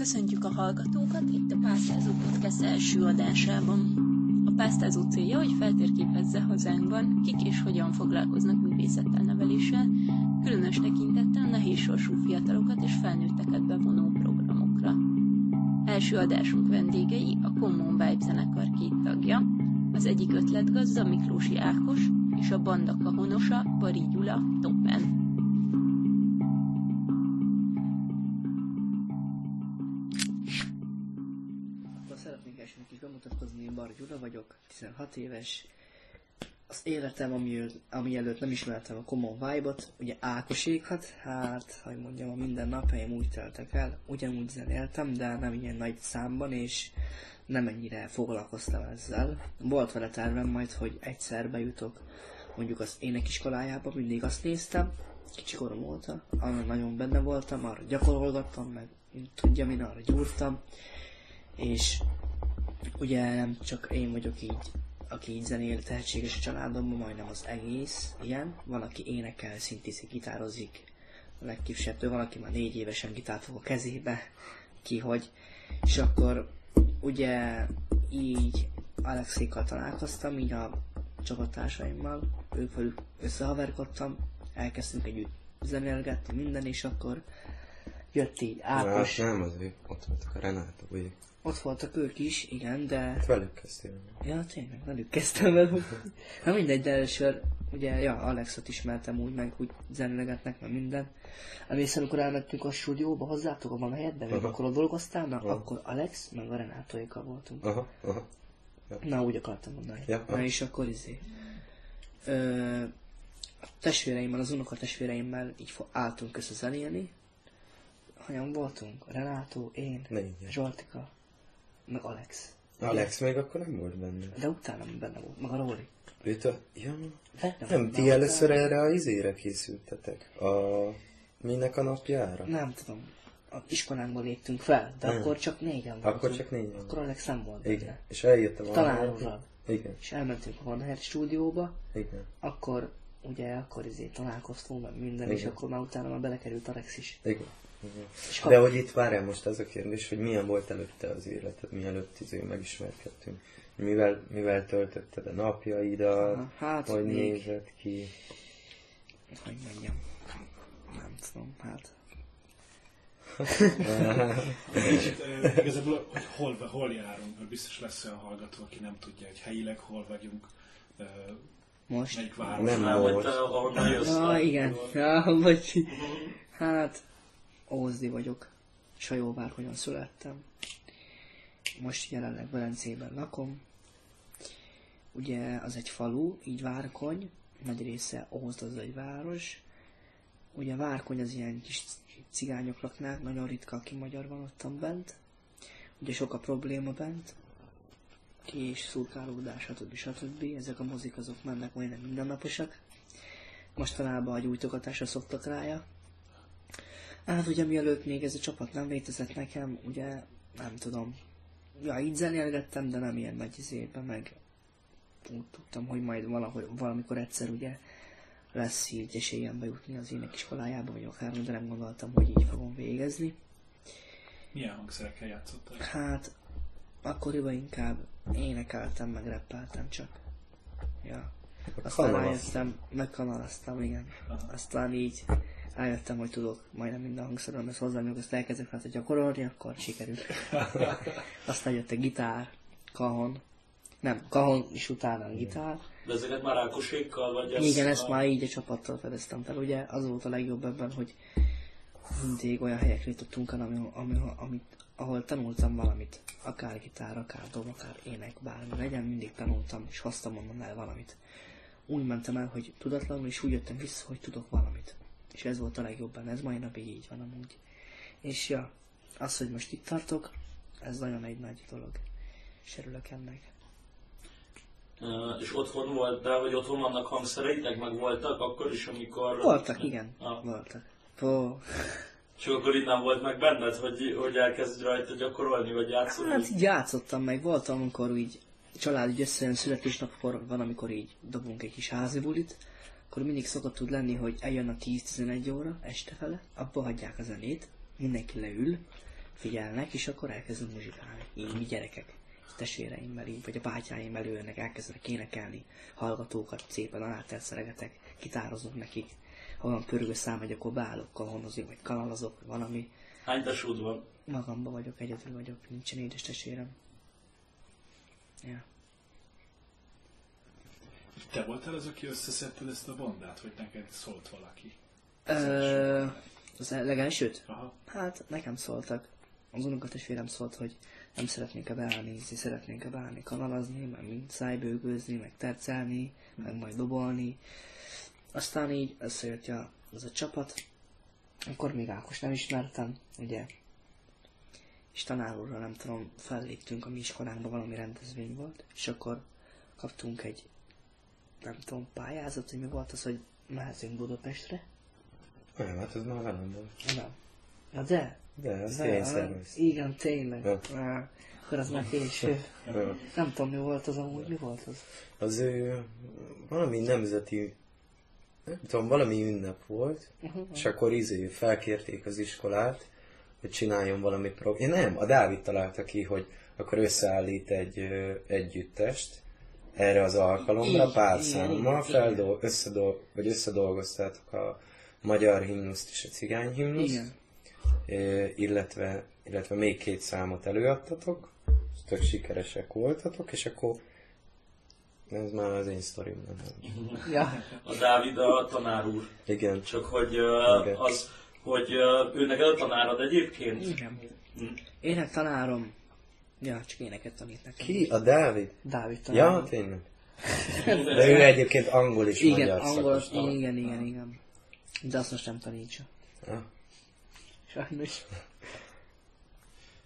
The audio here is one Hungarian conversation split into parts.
Köszöntjük a hallgatókat itt a Pásztázó Podcast első adásában. A Pásztázó célja, hogy feltérképezze hazánkban, kik és hogyan foglalkoznak művészettel neveléssel, különös tekintettel nehéz sorsú fiatalokat és felnőtteket bevonó programokra. Első adásunk vendégei a Common Vibe zenekar két tagja, az egyik ötletgazda Miklósi Ákos és a banda kahonosa Bari Gyula Toppen. Bar Gyula vagyok, 16 éves. Az életem, ami, ami előtt nem ismertem a Common Vibe-ot, ugye Ákosékat, hát, hogy mondjam, a minden napjaim úgy teltek el, ugyanúgy zenéltem, de nem ilyen nagy számban, és nem ennyire foglalkoztam ezzel. Volt vele tervem majd, hogy egyszer bejutok mondjuk az énekiskolájába, mindig azt néztem, kicsikorom óta, arra nagyon benne voltam, arra gyakorolgattam, meg tudja, min arra gyúrtam, és ugye nem csak én vagyok így, aki így zenél tehetséges a családomban, majdnem az egész ilyen. Van, aki énekel, szintizik, gitározik, a legkisebbtől, van, aki már négy évesen gitárt fog a kezébe, ki hogy. És akkor ugye így Alexékkal találkoztam, így a csapattársaimmal, ők velük összehaverkodtam, elkezdtünk együtt zenélgetni minden, és akkor jött így Ákos. Hát nem, azért ott voltak a Renáta, ugye? Ott voltak ők is, igen, de... Hát velük kezdtél. Ja, tényleg, velük kezdtem velük. Na mindegy, de először, ugye, ja, Alexot ismertem úgy, meg úgy zenélegetnek, meg minden. Emlékszem, amikor elmentünk a stúdióba hozzátok, a van helyetben, meg akkor ott dolgoztál, na, Aha. akkor Alex, meg a Renátóékkal voltunk. Aha, aha. Na, úgy akartam mondani. Ja, Na, aha. és akkor izé. Ö, a testvéreimmel, az unoka testvéreimmel így álltunk össze zenélni. Hanyan voltunk? Renátó, én, Négyen. Zsoltika, meg Alex. Alex még akkor nem volt benne. De utána benne volt, meg a Róli. Őt a... Ja, De, nem, ti először erre a izére készültetek. A... Minek a napjára? Nem tudom. A iskolánkból léptünk fel, de Nem. akkor csak négyen voltunk. Akkor csak négyen. Akkor Alex nem volt Igen. benne. És eljöttem a... Tanárral. Igen, És elmentünk a Hertz stúdióba, igen. akkor ugye akkor izé találkoztunk, meg minden, és Igen. akkor már utána már belekerült Alex is. Igen. De hogy itt várjál most az a kérdés, hogy milyen volt előtte az életed, mielőtt izé megismerkedtünk. Mivel, mivel töltötted a napjaidat, hát hogy még- nézett ki. hogy mondjam, nem tudom, hát És, ö, igazából, hogy hol, hol járunk, mert biztos lesz olyan hallgató, aki nem tudja, hogy helyileg hol vagyunk, ö, most. melyik város. Nem Nem, volt. ahonnan jössz. Ja, igen, ja, vagy, hát Ózdi vagyok, Sajóvárkonyon születtem. Most jelenleg Velencében lakom. Ugye az egy falu, így Várkony, nagy része Ózd az egy város. Ugye Várkony az ilyen kis cigányok laknák, nagyon ritka, aki magyar van ottan bent. Ugye sok a probléma bent, és szurkálódás, stb. stb. Ezek a mozik azok mennek majdnem mindennaposak. Mostanában a gyújtogatásra szoktak rája. Hát ugye mielőtt még ez a csapat nem létezett nekem, ugye nem tudom. Ja, így zenélgettem, de nem ilyen nagy izében, meg úgy tudtam, hogy majd valahogy, valamikor egyszer ugye lesz így esélyem bejutni az énekiskolájába, vagy akár, de nem gondoltam, hogy így fogom végezni. Milyen hangszerekkel játszottál? Hát, akkoriban inkább énekeltem, meg rappeltem csak. Ja. Aztán rájöttem, megkanalaztam, igen. Aha. Aztán így rájöttem, hogy tudok majdnem minden hangszeren, ezt hozzám, azt elkezdek hát gyakorolni, akkor sikerült. Aztán jött a gitár, kahon. Nem, kahon is utána a gitár. De ezeket már Ákosékkal, vagy ez Igen, ezt a... már így a csapattal fedeztem fel. Ugye az volt a legjobb ebben, hogy mindig olyan helyekre jutottunk el, ami, ami, amit, ahol tanultam valamit. Akár gitár, akár dob, akár ének, bármi legyen, mindig tanultam, és hoztam onnan el valamit. Úgy mentem el, hogy tudatlanul, és úgy jöttem vissza, hogy tudok valamit. És ez volt a legjobb benne, ez mai napig így van amúgy. És ja, az, hogy most itt tartok, ez nagyon egy nagy dolog. És örülök ennek. Ö, És otthon volt, de hogy otthon vannak hangszereitek, meg voltak akkor is, amikor... Voltak, igen, Ah. voltak. Ó, És akkor itt nem volt meg benned, hogy, hogy elkezd rajta gyakorolni, vagy játszani? Hát így játszottam meg, volt amikor így család így összejön születésnapkor, van amikor így dobunk egy kis házi bulit, akkor mindig szokott tud lenni, hogy eljön a 10-11 óra este fele, abba hagyják a zenét, mindenki leül, figyelnek, és akkor elkezdünk muzsikálni. Így mi gyerekek, testvéreimmel így, vagy a bátyáim előjönnek, elkezdenek énekelni, hallgatókat szépen alátelszeregetek, kitározunk nekik. Ha van pörgő szám, vagy akkor beállok, kalhonozik, vagy kanalazok, vagy valami. Hány tesód van? Magamba vagyok, egyedül vagyok, nincsen édes testvérem. Ja. Te voltál az, aki összeszedted ezt a bandát, vagy neked szólt valaki? Ö, az legelsőt? Aha. Hát nekem szóltak. Az unokatestvérem szólt, hogy nem szeretnék-e beállni, ízni, szeretnék-e beállni kanalazni, meg mind szájbőgőzni, meg tercelni, meg majd dobolni. Aztán így összejött a, az a csapat, akkor még Ákos nem ismertem, ugye. És tanár úrra nem tudom, felléptünk a mi iskolánkban, valami rendezvény volt, és akkor kaptunk egy, nem tudom, pályázat, hogy mi volt az, hogy mehetünk Budapestre. Nem, hát ez már velem volt. Nem. Ja, de, De, ez ah, szervez. Igen, tényleg. Ja. Ah, Akkor az már késő. Nem tudom, mi volt az amúgy, mi volt az? Az ő valami nemzeti, nem tudom, valami ünnep volt, Uh-huh. és akkor izé felkérték az iskolát, hogy csináljon valami pro... Én nem, a Dávid találta ki, hogy akkor összeállít egy ö, együttest erre az alkalomra, Igen, pár számmal, feldol, összedol, vagy összedolgoztátok a magyar himnuszt és a cigány himnuszt, Igen. Illetve, illetve még két számot előadtatok, tök sikeresek voltatok, és akkor ez már az én sztorim nem. Ja. A Dávid a tanár úr. Igen. Csak hogy uh, Igen. az, hogy uh, ő neked a tanárod egyébként? Igen. Hm. Ének tanárom. Ja, csak éneket tanít nekem. Ki? A Dávid? Dávid tanárom. Ja, tényleg. De ő egyébként angol és igen, magyar angol, szakos. igen, igen, igen. De azt most nem tanítsa. Ja. Sajnos.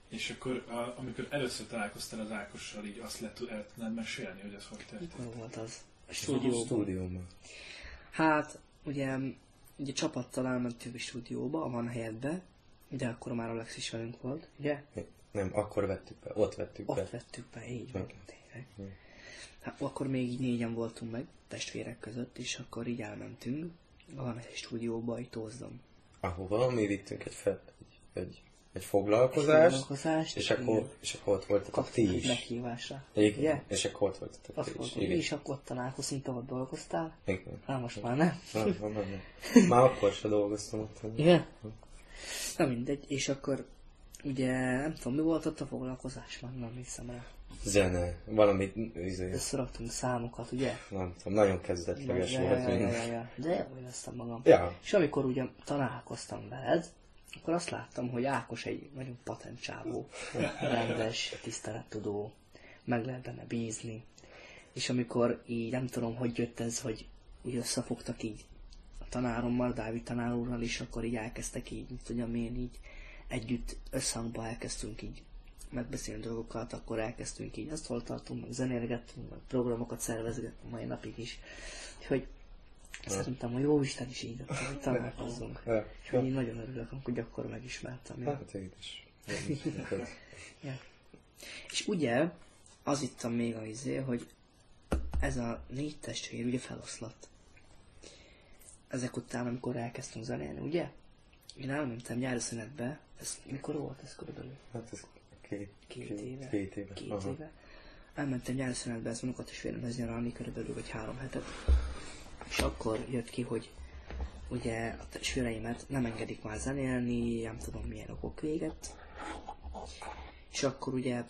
És akkor, a, amikor először találkoztál az Ákossal, így azt le el tudnád mesélni, hogy ez hogy történt? Mikor volt az? A A stúdióban. stúdióban. Hát, ugye, ugye csapattal elmentünk a stúdióba, a van helyetbe, de akkor már Alex is velünk volt, ugye? Nem, akkor vettük be, ott vettük Ott be. vettük be, így van, Igen. tényleg. Igen. Hát akkor még így négyen voltunk meg, testvérek között, és akkor így elmentünk van egy stúdióba, egy tózdon. Ahova mi vittünk egy, fe, egy, egy, egy foglalkozást, Foglalkozást, és igen. akkor, és akkor ott voltatok ti egy is. meghívásra. Igen, Ugye? és akkor ott voltatok Azt ti is. Igen. és akkor ott találkoztunk, ahol dolgoztál. Igen. Hát most már nem. Nem, nem, nem, nem. Már akkor se dolgoztam ott. Igen? Na mindegy, és akkor ugye nem tudom, mi volt ott a foglalkozás, már nem hiszem rá. Zene, valami, izé, Összeraktunk számokat, ugye? nem tudom, nagyon kezdetleges ja, volt ja, ja, ja, ja. De jól éreztem magam. Ja, És amikor ugye találkoztam veled, akkor azt láttam, hogy Ákos egy nagyon patent csávó, rendes, tisztelettudó, meg lehet benne bízni. És amikor így nem tudom, hogy jött ez, hogy úgy összefogtak így a tanárommal, Dávid tanár úrral is, akkor így elkezdtek így, mit tudjam én így együtt összhangba elkezdtünk így megbeszélni dolgokat, akkor elkezdtünk így asztaltartunk, meg zenélgettünk, meg programokat szervezgettünk mai napig is. Úgyhogy szerintem a jó Isten is így adta, hogy találkozzunk. Ja. És hogy én nagyon örülök, hogy akkor megismertem. Ja. hát édes. Ja. És ugye, az itt a még a izé, hogy ez a négy testvér ugye feloszlott. Ezek után, amikor elkezdtünk zenélni, ugye? Én elmentem nyári szünetbe, ez mikor volt ez körülbelül? Hát ez két, Két éve. Két éve. Két Aha. éve. Elmentem nyári szünetbe, ez unokat és férjemhez nyaralni körülbelül, vagy három hetet. És akkor jött ki, hogy ugye a testvéreimet nem engedik már zenélni, nem tudom milyen okok véget. És akkor ugye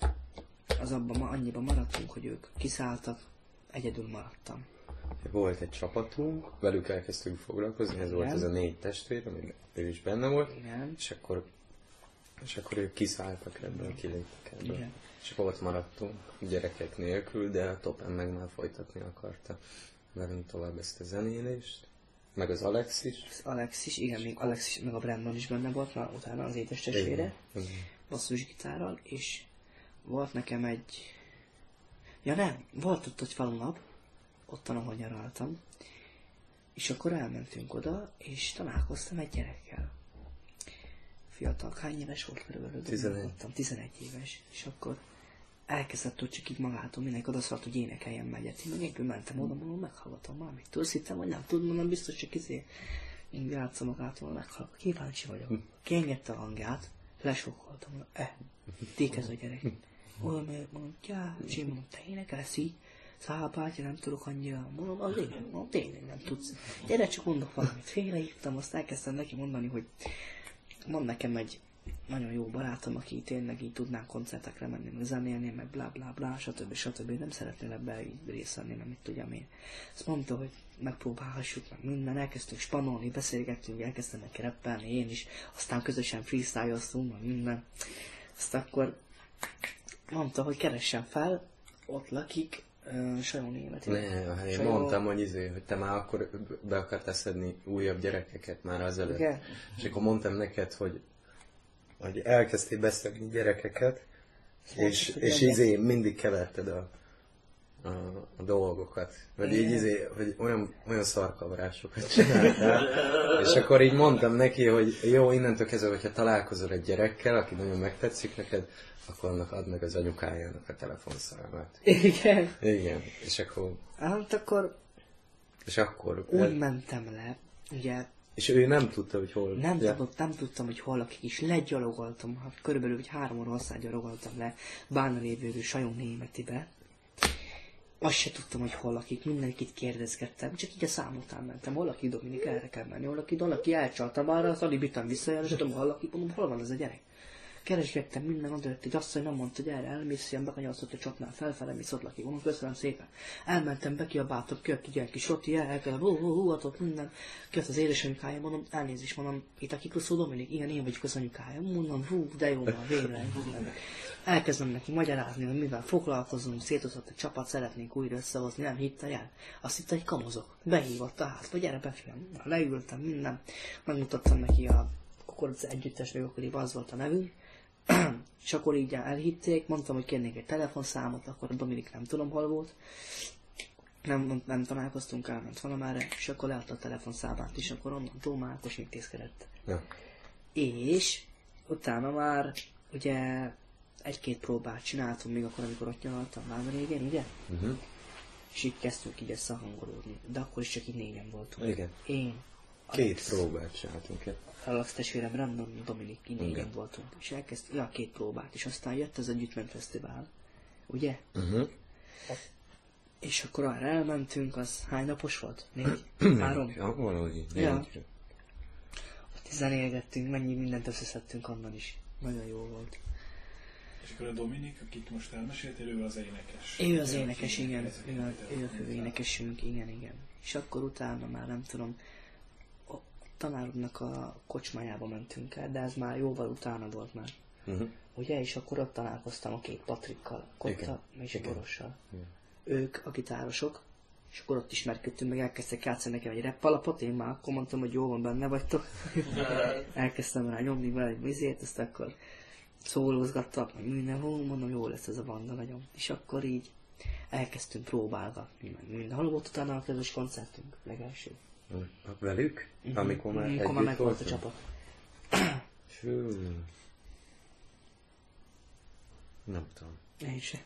az abban ma annyiban maradtunk, hogy ők kiszálltak, egyedül maradtam. Volt egy csapatunk, velük elkezdtünk foglalkozni, ez volt Igen. ez a négy testvér, ami ő is benne volt, Igen. és akkor, és akkor ők kiszálltak ebből, kiléptek ebből. Igen. És akkor ott maradtunk, gyerekek nélkül, de a Topen meg már folytatni akarta velünk tovább ezt a zenélést. Meg az Alex is. Az Alex is, igen, még Alex is, meg a Brandon is benne volt, már utána az édes testvére, basszusgitárral, és volt nekem egy... Ja nem, volt ott egy falunap, ott ahol nyaraltam, és akkor elmentünk oda, és találkoztam egy gyerekkel. Fiatal, hány éves volt körülbelül? 11. Voltam, 11 éves, és akkor elkezdett ott csak így magától mindenki oda szólt, hogy énekeljen megyet. Én meg egyből mentem oda, mondom, meghallgatom valamit. Tudsz, hittem, hogy nem tud, mondom, biztos csak izé Így játszom magától, meghallok. Kíváncsi vagyok. Kiengedte a hangját, lesokkoltam. mondom, Eh, ték ez a gyerek. Olyan, mert mondom, já, és én mondom, te énekelsz így? Szápátja, nem tudok annyira. Mondom, az igen, mondom, tényleg nem tudsz. Gyere, csak mondok valamit. Félrehívtam, azt elkezdtem neki mondani, hogy van nekem egy nagyon jó barátom, aki tényleg így tudnánk koncertekre menni, meg zenélni, meg bla bla bla, stb. stb. Nem szeretnél ebbe így részt venni, nem mit tudjam én. Azt mondta, hogy megpróbálhassuk meg minden, elkezdtünk spanolni, beszélgettünk, elkezdtem neki rappelni, én is, aztán közösen freestyle-oztunk, meg minden. Azt akkor mondta, hogy keressen fel, ott lakik, Sajon élet. Ne, hát én mondtam, hogy, izé, hogy te már akkor be akartál szedni újabb gyerekeket már azelőtt. Igen. És akkor mondtam neked, hogy, hogy elkezdtél beszedni gyerekeket, és, és izé mindig keverted a, a, a dolgokat. Vagy így Igen. izé, hogy olyan, olyan szarkavarásokat csináltál. és akkor így mondtam neki, hogy jó, innentől kezdve, hogyha találkozol egy gyerekkel, aki nagyon megtetszik neked, akkor annak add meg az anyukájának a telefonszámát. Igen. Igen, és akkor, Hát akkor és akkor, úgy mentem le, ugye és ő nem tudta, hogy hol. Nem, Ja. tudott, nem tudtam, hogy hol lakik, és legyalogoltam, hát körülbelül egy három óra hosszát gyalogoltam le Bána lévő Sajon németibe. Azt se tudtam, hogy hol lakik, mindenkit kérdezgettem, csak így a szám után mentem. Hol lakik Dominik, erre kell menni, hol lakik, hol lakik, elcsaltam arra, az alibitán visszajön, és tudom, hol lakik, mondom, hol van ez a gyerek. Keresgettem minden, jött egy asszony, nem mondta, hogy erre elmész, ilyen bekanyarodott a csapnál felfele, mi lakik. Mondom, köszönöm szépen. Elmentem, bekiabáltam, egy ilyen kis roti, el kell, hú, hú, hú, ott minden. Kijött az édesanyukája, mondom, elnézést, mondom, itt a kikuszó Dominik, igen, én vagyok az anyukája. Mondom, hú, de jó van, végre. Elkezdem neki magyarázni, hogy mivel foglalkozunk, szétozott a csapat, szeretnénk újra összehozni, nem hitte el. Azt hitte, hogy kamozok. Behívott a házba, gyere be, fiam. Leültem, minden. Megmutattam neki a kukorica együttes, vagy az volt a nevünk. És akkor így elhitték, mondtam, hogy kérnék egy telefonszámot, akkor a Dominik nem tudom hol volt. Nem, nem, találkoztunk, elment valamára, és akkor leadta a telefonszámát, és akkor onnan Tóma Ákos intézkedett. Ja. És utána már ugye egy-két próbát csináltunk még akkor, amikor ott nyaraltam már régen, ugye? Uh-huh. És így kezdtünk így összehangolódni. De akkor is csak így négyen voltunk. Igen. Én, Két Alex, próbát csináltunk. Ja. Alex testvérem, Random, Dominik, így négyen voltunk. És elkezdtünk, ja, két próbát, és aztán jött az Együttment Fesztivál. Ugye? Uh-huh. És akkor arra elmentünk, az hány napos volt? Négy? Három? Ja, valahogy így. Ja. négy. Ott zenélgettünk, mennyi mindent összeszedtünk onnan is. Nagyon jó volt. És akkor a Dominik, akit most elmeséltél, ő az énekes. Ő az énekes, igen. Ő a, ő a fő énekesünk, igen, igen. És akkor utána már nem tudom, a tanáromnak a kocsmájába mentünk el, de ez már jóval utána volt már. Uh-huh. Ugye? És akkor ott találkoztam a két Patrikkal, Kotta és. Borossal. Ők a gitárosok, és akkor ott ismerkedtünk, meg elkezdtek játszani nekem egy rap alapot, én már akkor mondtam, hogy jó van, benne vagytok. Elkezdtem rá nyomni vele egy vizét, azt akkor szólózgattak, meg minden, hú, mondom, jó lesz ez a banda nagyon. És akkor így elkezdtünk próbálgatni, meg minden. Hol volt utána a közös koncertünk, legelső? Velük? Amikor már Amikor már meg volt a csapat. Fű. Nem tudom. Én se.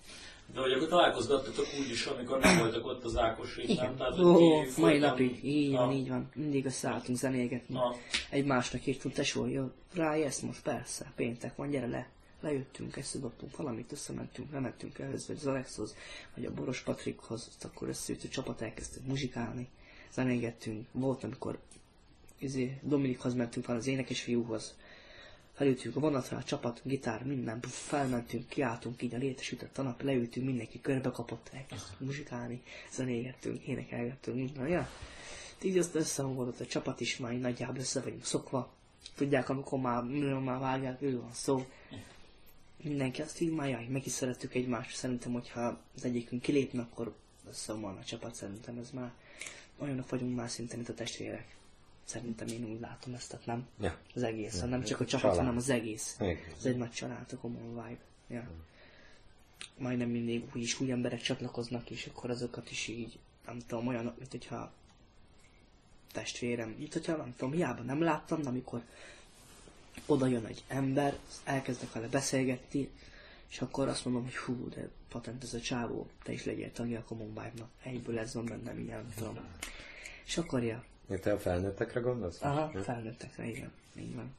De hogy akkor találkozgattatok úgy is, amikor nem voltak ott az nem? Igen. Tehát, Ó, ti mai napig, így van, így van. Mindig összeálltunk zenélgetni. Ah. Egymásnak írtunk, tesó, jó, rájössz most, persze, péntek van, gyere le. Lejöttünk, összedobtunk valamit, összementünk, lementünk ehhez, vagy az Alexhoz, vagy a Boros Patrikhoz, akkor összeült a csapat, elkezdtünk muzsikálni, zenégettünk. Volt, amikor izé, Dominikhoz mentünk van az énekes fiúhoz, felültünk a vonatra, a csapat, gitár, minden, puff, felmentünk, kiálltunk így a létesített a nap, leültünk, mindenki körbe kapott, elkezdtünk muzsikálni, zenégettünk, énekelgettünk, minden, ja. Így azt összehangolott a csapat is, már nagyjából össze vagyunk szokva. Tudják, amikor már, amikor már vágják, ő van szó. Mindenki azt így már, jaj, meg is szerettük egymást. Szerintem, hogyha az egyikünk kilépne, akkor összeomolna a csapat, szerintem ez már olyanok vagyunk már szinte, mint a testvérek. Szerintem én úgy látom ezt, tehát nem Ja. az egész, nem csak a csapat, Család. hanem az egész. Igen. Ez egy nagy család, a common vibe. Ja. Majdnem mindig új is új emberek csatlakoznak, és akkor azokat is így, nem tudom, olyanok, mint hogyha testvérem, mint hogyha nem tudom, hiába nem láttam, de amikor oda jön egy ember, elkezdek vele beszélgetni, és akkor azt mondom, hogy hú, de patent ez a csávó, te is legyél tagja a Common Vibe-nak. Egyből ez van bennem, ilyen, nem tudom. És akkor ja, Te a felnőttekre gondolsz? Aha, Ja. felnőttekre, igen. Így van.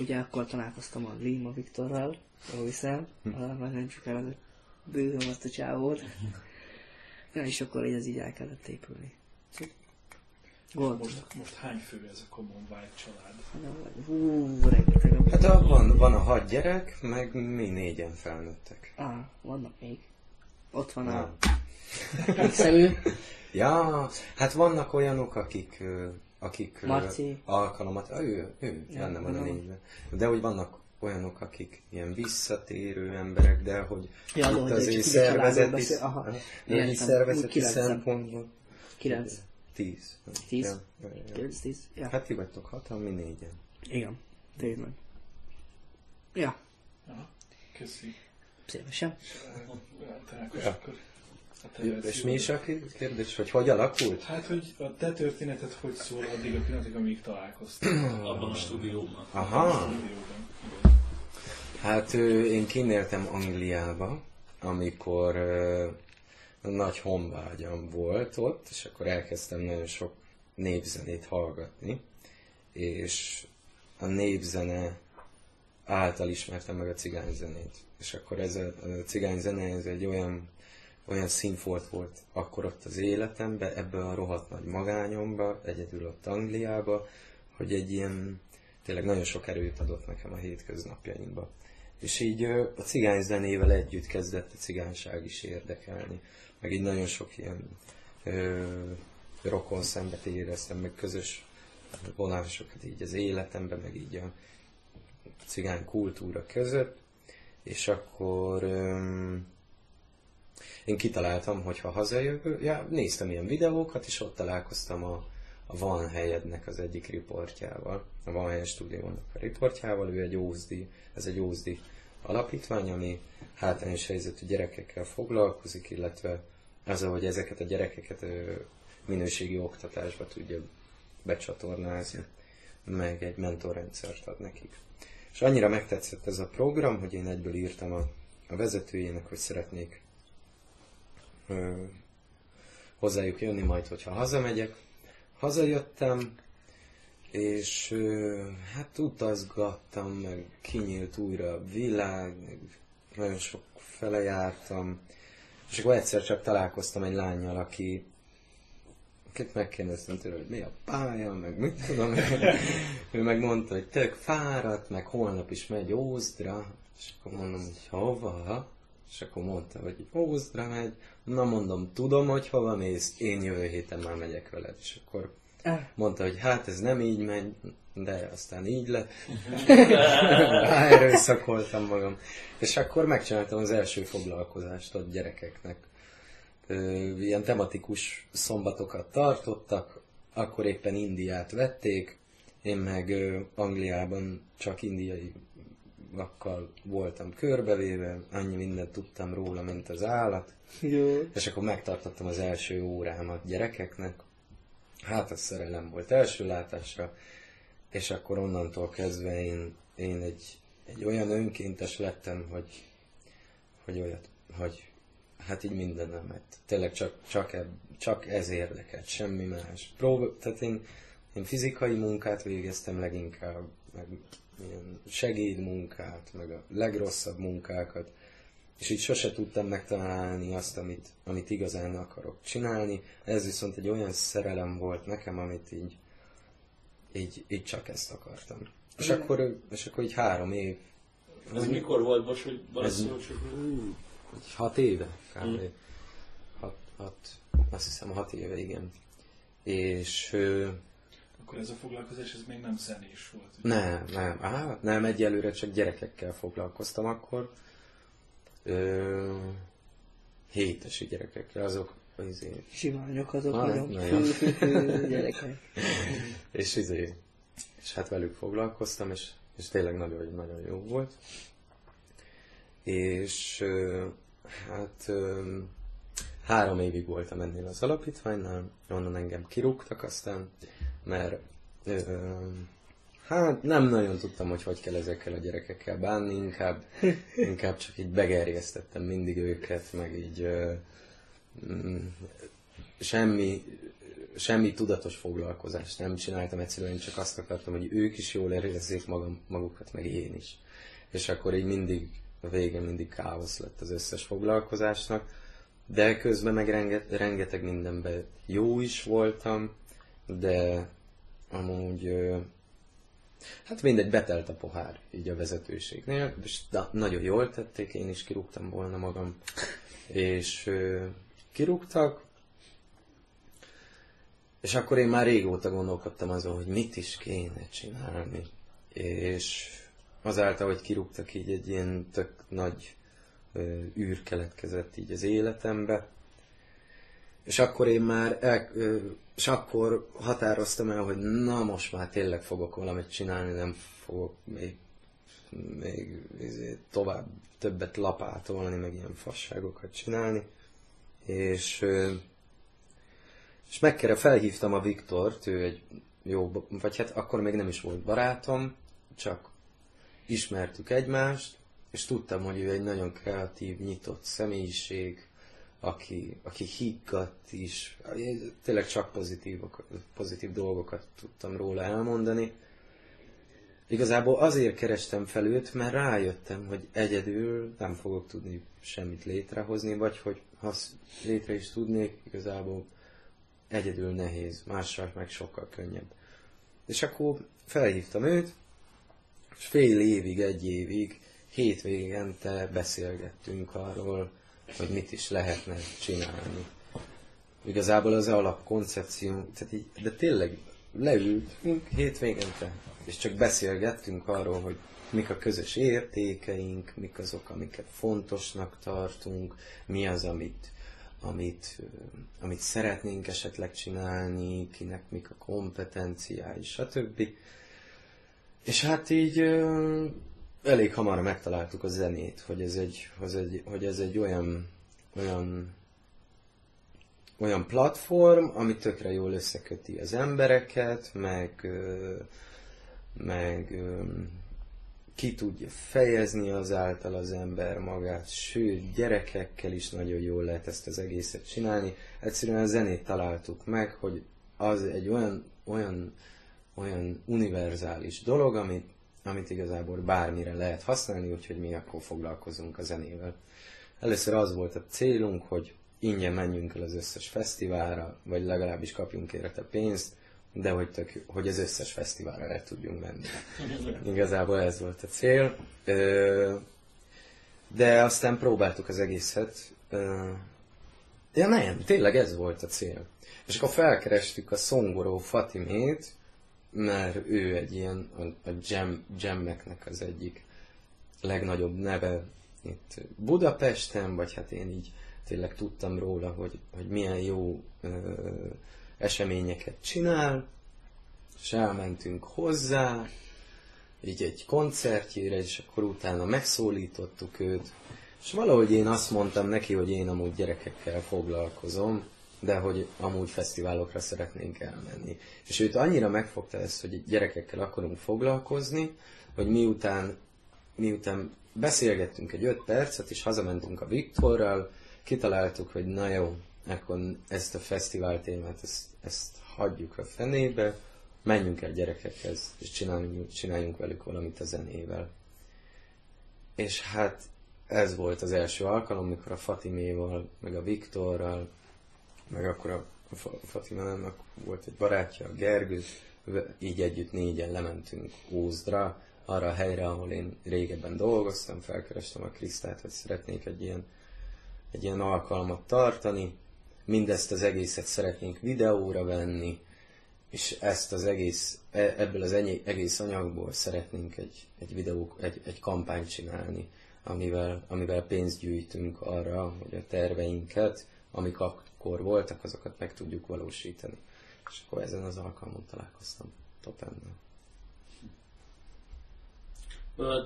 Ugye akkor találkoztam a Lima Viktorral, jól hiszem, Hm. már nem csak el bőröm azt a csávót. Ja, és akkor így ez így el kellett épülni. Most, most hány fő ez a Common White család? Hú, rengeteg. Hát a, van, van a hat gyerek, meg mi négyen felnőttek. Ah, vannak még. Ott van Na. a. Ja, hát vannak olyanok, akik, akik Marci. alkalomat, ő, ő Ja, benne van a négyben. De hogy vannak olyanok, akik ilyen visszatérő emberek, de hogy Ja, itt de hogy az csak ő így a családról szervezeti, szervezeti szempontból. Kilenc. Tíz. Tíz? Ja, ja, ja. Kilenc, tíz. Ja. Hát ti vagytok hatan, mi négyen. Igen. Tényleg. Ja, Aha, köszi. szívesen. Ákos, Ja. És mi is a kérdés, hogy hogy alakult? Hát, hogy a te történeted hogy szól addig a pillanatig, amíg találkoztunk. Abban a stúdióban. Aha. A stúdióban. Hát én kinéltem Angliába, amikor nagy honvágyam volt ott, és akkor elkezdtem nagyon sok népzenét hallgatni, és a népzene által ismertem meg a cigányzenét. És akkor ez a, a cigányzene, ez egy olyan, olyan színfolt volt akkor ott az életemben, ebbe a rohadt nagy magányomba, egyedül ott Angliába, hogy egy ilyen, tényleg nagyon sok erőt adott nekem a hétköznapjaimba. És így a cigány zenével együtt kezdett a cigányság is érdekelni. Meg így nagyon sok ilyen ö, rokon szembet éreztem, meg közös vonásokat így az életemben, meg így a cigány kultúra között. És akkor öm, én kitaláltam, hogy ha hazajövök, ja, néztem ilyen videókat, és ott találkoztam a, a Van Helyednek az egyik riportjával, a Van Helyed stúdiónak a riportjával, ő egy ózdi, ez egy ózdi alapítvány, ami hátrányos helyzetű gyerekekkel foglalkozik, illetve az, hogy ezeket a gyerekeket minőségi oktatásba tudja becsatornázni, meg egy mentorrendszert ad nekik. És annyira megtetszett ez a program, hogy én egyből írtam a, a vezetőjének, hogy szeretnék ö, hozzájuk jönni majd, hogyha hazamegyek. Hazajöttem, és hát utazgattam, meg kinyílt újra a világ, meg nagyon sok fele jártam, és akkor egyszer csak találkoztam egy lányjal, aki akit megkérdeztem tőle, hogy mi a pálya, meg mit tudom, ő meg mondta, hogy tök fáradt, meg holnap is megy Ózdra, és akkor mondom, hogy hova? És akkor mondta, hogy Ózdra megy, na mondom, tudom, hogy hova mész, én jövő héten már megyek veled, és akkor mondta, hogy hát ez nem így megy, de aztán így lett. Ráerőszakoltam magam. És akkor megcsináltam az első foglalkozást a gyerekeknek. Ilyen tematikus szombatokat tartottak, akkor éppen Indiát vették, én meg Angliában csak indiai vakkal voltam körbevéve, annyi mindent tudtam róla, mint az állat. jó. És akkor megtartottam az első órámat gyerekeknek. Hát az szerelem volt első látásra. És akkor onnantól kezdve én, én egy, egy olyan önkéntes lettem, hogy, hogy olyat, hogy hát így mindenemet. Tényleg csak, csak, eb, csak ez érdekelt, semmi más. Prób- tehát én, én fizikai munkát végeztem leginkább, meg ilyen segédmunkát, meg a legrosszabb munkákat, és így sose tudtam megtalálni azt, amit, amit igazán akarok csinálni. Ez viszont egy olyan szerelem volt nekem, amit így, így, így csak ezt akartam. És akkor, és akkor így három év, Ez mikor volt, most, hogy csak... vagy hat éve, kb. Hat, hat, azt hiszem hat éve, igen. És ö, Akkor ez a foglalkozás, ez még nem zenés volt. ugye? nem, nem, á, nem, egyelőre csak gyerekekkel foglalkoztam akkor. Ö, hétesi gyerekekkel, azok izé, Simányok azok Ah, nagyon. nagyon. Gyerekek. és izé, és hát velük foglalkoztam, és, és tényleg nagyon, nagyon jó volt. És hát három évig voltam ennél az alapítványnál, onnan engem kirúgtak aztán, mert hát nem nagyon tudtam, hogy hogy kell ezekkel a gyerekekkel bánni, inkább, inkább csak így begerjesztettem mindig őket, meg így ö, mm, semmi semmi tudatos foglalkozást nem csináltam, egyszerűen csak azt akartam, hogy ők is jól érezzék magam, magukat, meg én is. És akkor így mindig, a vége mindig káosz lett az összes foglalkozásnak, de közben meg renget, rengeteg mindenben jó is voltam, de amúgy Hát mindegy, betelt a pohár így a vezetőségnél, és da, nagyon jól tették, én is kirúgtam volna magam. És ö, kirúgtak, és akkor én már régóta gondolkodtam azon, hogy mit is kéne csinálni. És azáltal, hogy kirúgtak így egy ilyen tök nagy ö, űr keletkezett így az életembe, és akkor én már el, és akkor határoztam el, hogy na most már tényleg fogok valamit csinálni, nem fogok még, még izé, tovább többet lapátolni, meg ilyen fasságokat csinálni. És, és megkere felhívtam a Viktort, ő egy jó, vagy hát akkor még nem is volt barátom, csak ismertük egymást, és tudtam, hogy ő egy nagyon kreatív, nyitott személyiség, aki, aki higgadt is, tényleg csak pozitív, pozitív dolgokat tudtam róla elmondani. Igazából azért kerestem fel őt, mert rájöttem, hogy egyedül nem fogok tudni semmit létrehozni, vagy hogy ha létre is tudnék, igazából egyedül nehéz, mással meg sokkal könnyebb. És akkor felhívtam őt, és fél évig, egy évig, hétvégente beszélgettünk arról, hogy mit is lehetne csinálni. Igazából az alapkoncepció, tehát így, de tényleg leültünk hétvégente, és csak beszélgettünk arról, hogy mik a közös értékeink, mik azok, amiket fontosnak tartunk, mi az, amit, amit, amit szeretnénk esetleg csinálni, kinek mik a kompetenciái, stb. És hát így elég hamar megtaláltuk a zenét, hogy ez egy, hogy ez egy, hogy ez egy olyan, olyan, olyan platform, ami tökre jól összeköti az embereket, meg, meg ki tudja fejezni azáltal az ember magát, sőt, gyerekekkel is nagyon jól lehet ezt az egészet csinálni. Egyszerűen a zenét találtuk meg, hogy az egy olyan, olyan, olyan univerzális dolog, amit amit igazából bármire lehet használni, úgyhogy mi akkor foglalkozunk a zenével. Először az volt a célunk, hogy ingyen menjünk el az összes fesztiválra, vagy legalábbis kapjunk érte pénzt, de hogy, tök, hogy az összes fesztiválra le tudjunk menni. Igazából ez volt a cél. De aztán próbáltuk az egészet. Ja nem, tényleg ez volt a cél. És akkor felkerestük a Szongoró Fatimét, mert ő egy ilyen, a, jam, jammeknek az egyik legnagyobb neve itt Budapesten, vagy hát én így tényleg tudtam róla, hogy, hogy milyen jó ö, eseményeket csinál, és elmentünk hozzá, így egy koncertjére, és akkor utána megszólítottuk őt, és valahogy én azt mondtam neki, hogy én amúgy gyerekekkel foglalkozom, de hogy amúgy fesztiválokra szeretnénk elmenni. És őt annyira megfogta ezt, hogy gyerekekkel akarunk foglalkozni, hogy miután, miután beszélgettünk egy öt percet, és hazamentünk a Viktorral, kitaláltuk, hogy na jó, akkor ezt a fesztivál témát, ezt, ezt hagyjuk a fenébe, menjünk el gyerekekhez, és csináljunk, csináljunk velük valamit a zenével. És hát ez volt az első alkalom, mikor a Fatiméval, meg a Viktorral, meg akkor a Fatimának volt egy barátja, a Gergő, így együtt négyen lementünk Ózdra, arra a helyre, ahol én régebben dolgoztam, felkerestem a Krisztát, hogy szeretnék egy ilyen, egy ilyen alkalmat tartani, mindezt az egészet szeretnénk videóra venni, és ezt az egész, e, ebből az egész anyagból szeretnénk egy, egy videó, egy, egy kampányt csinálni, amivel, amivel pénzt gyűjtünk arra, hogy a terveinket, amik akkor voltak, azokat meg tudjuk valósítani. És akkor ezen az alkalmon találkoztam Topennel.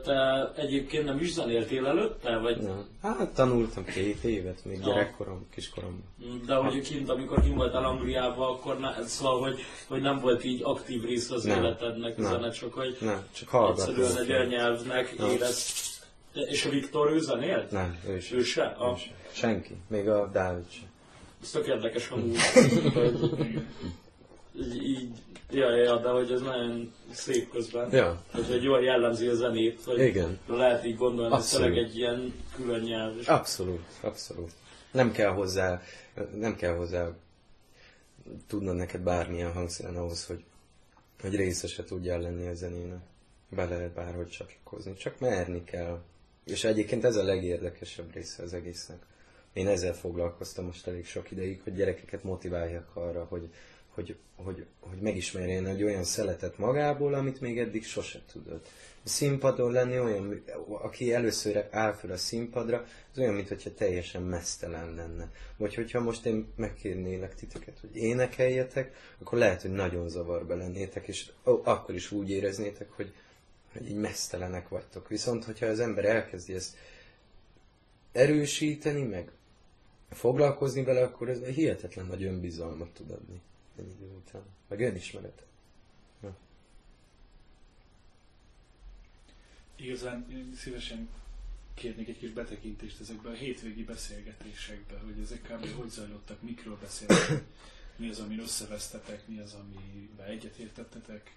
Te egyébként nem is zenéltél előtte? Vagy? Nem. Hát tanultam két évet, még ja. gyerekkorom, kiskorom. De hogy kint, amikor kim voltál Angliában, akkor ne, szóval, hogy, hogy nem volt így aktív rész az nem. életednek a zene, csak hogy nem. csak. Egyszerűen egy nyelvnek érez. És a Viktor ő zenélt? Nem, ő sem. Ő se? Ő se. Senki, még a Dávid sem. Ez tök érdekes amúgy, hogy így, így, ja, ja, de hogy ez nagyon szép közben. Ja. Ez egy jól jellemzi a zenét, hogy Igen. lehet így gondolni, hogy Abszolút. tényleg egy ilyen külön nyelv. És Abszolút, abszolút. Nem kell hozzá, nem kell hozzá tudnod neked bármilyen hangszeren ahhoz, hogy, hogy részese tudjál lenni a zenének. Be lehet bárhogy csatlakozni, csak merni kell. És egyébként ez a legérdekesebb része az egésznek. Én ezzel foglalkoztam most elég sok ideig, hogy gyerekeket motiváljak arra, hogy, hogy, hogy, hogy megismerjen egy olyan szeletet magából, amit még eddig sose tudott. A színpadon lenni olyan, aki először áll fel a színpadra, az olyan, mintha teljesen mesztelen lenne. Vagy hogyha most én megkérnélek titeket, hogy énekeljetek, akkor lehet, hogy nagyon zavarba lennétek, és ó, akkor is úgy éreznétek, hogy, hogy így mesztelenek vagytok. Viszont, hogyha az ember elkezdi ezt erősíteni, meg foglalkozni vele, akkor ez egy hihetetlen nagy önbizalmat tud adni egy idő után. Meg önismeretet. Igazán én szívesen kérnék egy kis betekintést ezekbe a hétvégi beszélgetésekbe, hogy ezek kb. hogy zajlottak, mikről beszéltek, mi az, amin összevesztetek, mi az, amiben egyetértettetek.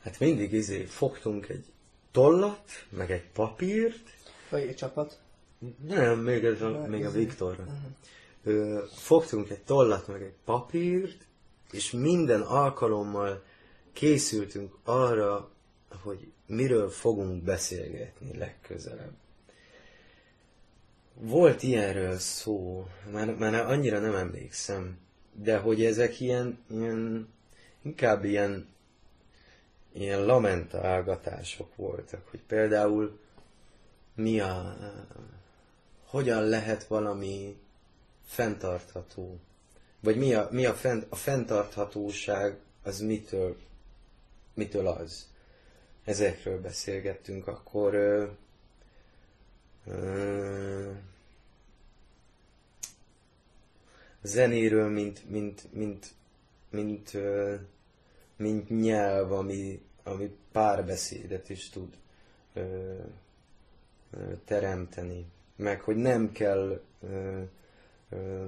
Hát mindig izé fogtunk egy tollat, meg egy papírt, Vagy egy csapat. Nem, még, ez a, még a Viktorra. Ö, fogtunk egy tollat, meg egy papírt, és minden alkalommal készültünk arra, hogy miről fogunk beszélgetni legközelebb. Volt ilyenről szó, már, már annyira nem emlékszem, de hogy ezek ilyen, ilyen inkább ilyen, ilyen lamentálgatások voltak, hogy például mi a, hogyan lehet valami fenntartható, vagy mi a, mi a, fent, a fenntarthatóság, az mitől, mitől az. Ezekről beszélgettünk, akkor ö, ö, zenéről, mint, mint, mint, mint, ö, mint nyelv, ami, ami párbeszédet is tud ö, ö, teremteni. Meg, hogy nem kell ö, ö,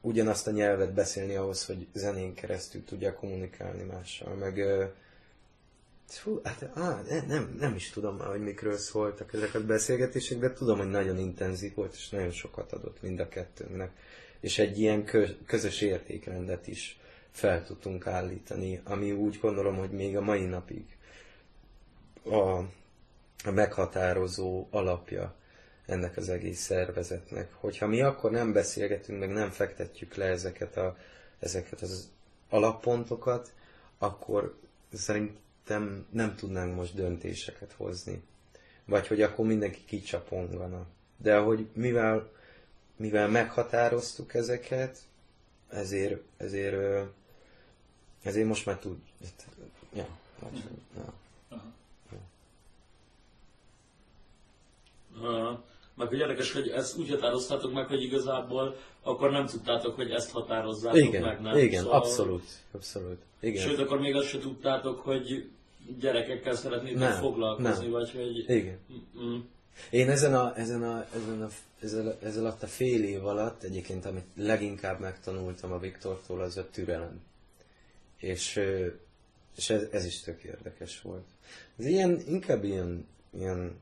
ugyanazt a nyelvet beszélni ahhoz, hogy zenén keresztül tudja kommunikálni mással. Meg, ö, Hú, hát á, ne- nem, nem is tudom már, hogy mikről szóltak ezek a beszélgetések, de tudom, hogy nagyon intenzív volt, és nagyon sokat adott mind a kettőnknek. És egy ilyen kö- közös értékrendet is fel tudtunk állítani, ami úgy gondolom, hogy még a mai napig a, a meghatározó alapja ennek az egész szervezetnek. Hogyha mi akkor nem beszélgetünk, meg nem fektetjük le ezeket, a, ezeket az alappontokat, akkor szerintem nem tudnánk most döntéseket hozni. Vagy hogy akkor mindenki kicsapongana. De hogy mivel, mivel meghatároztuk ezeket, ezért, ezért, ezért most már tud. Ja, vagy, ja. Uh, meg hogy érdekes, hogy ezt úgy határoztátok meg, hogy igazából akkor nem tudtátok, hogy ezt határozzátok Igen, meg, nem? igen, abszolút, abszolút. Igen. Sőt, akkor még azt se tudtátok, hogy gyerekekkel szeretnétek Nem, foglalkozni, nem. vagy hogy... Igen. Mm, Én ezen a, ezen a, ezen a, ezzel, ezzel alatt a fél év alatt egyébként, amit leginkább megtanultam a Viktortól, az a türelem. És, és ez, ez is tök érdekes volt. Ez ilyen, inkább ilyen, ilyen,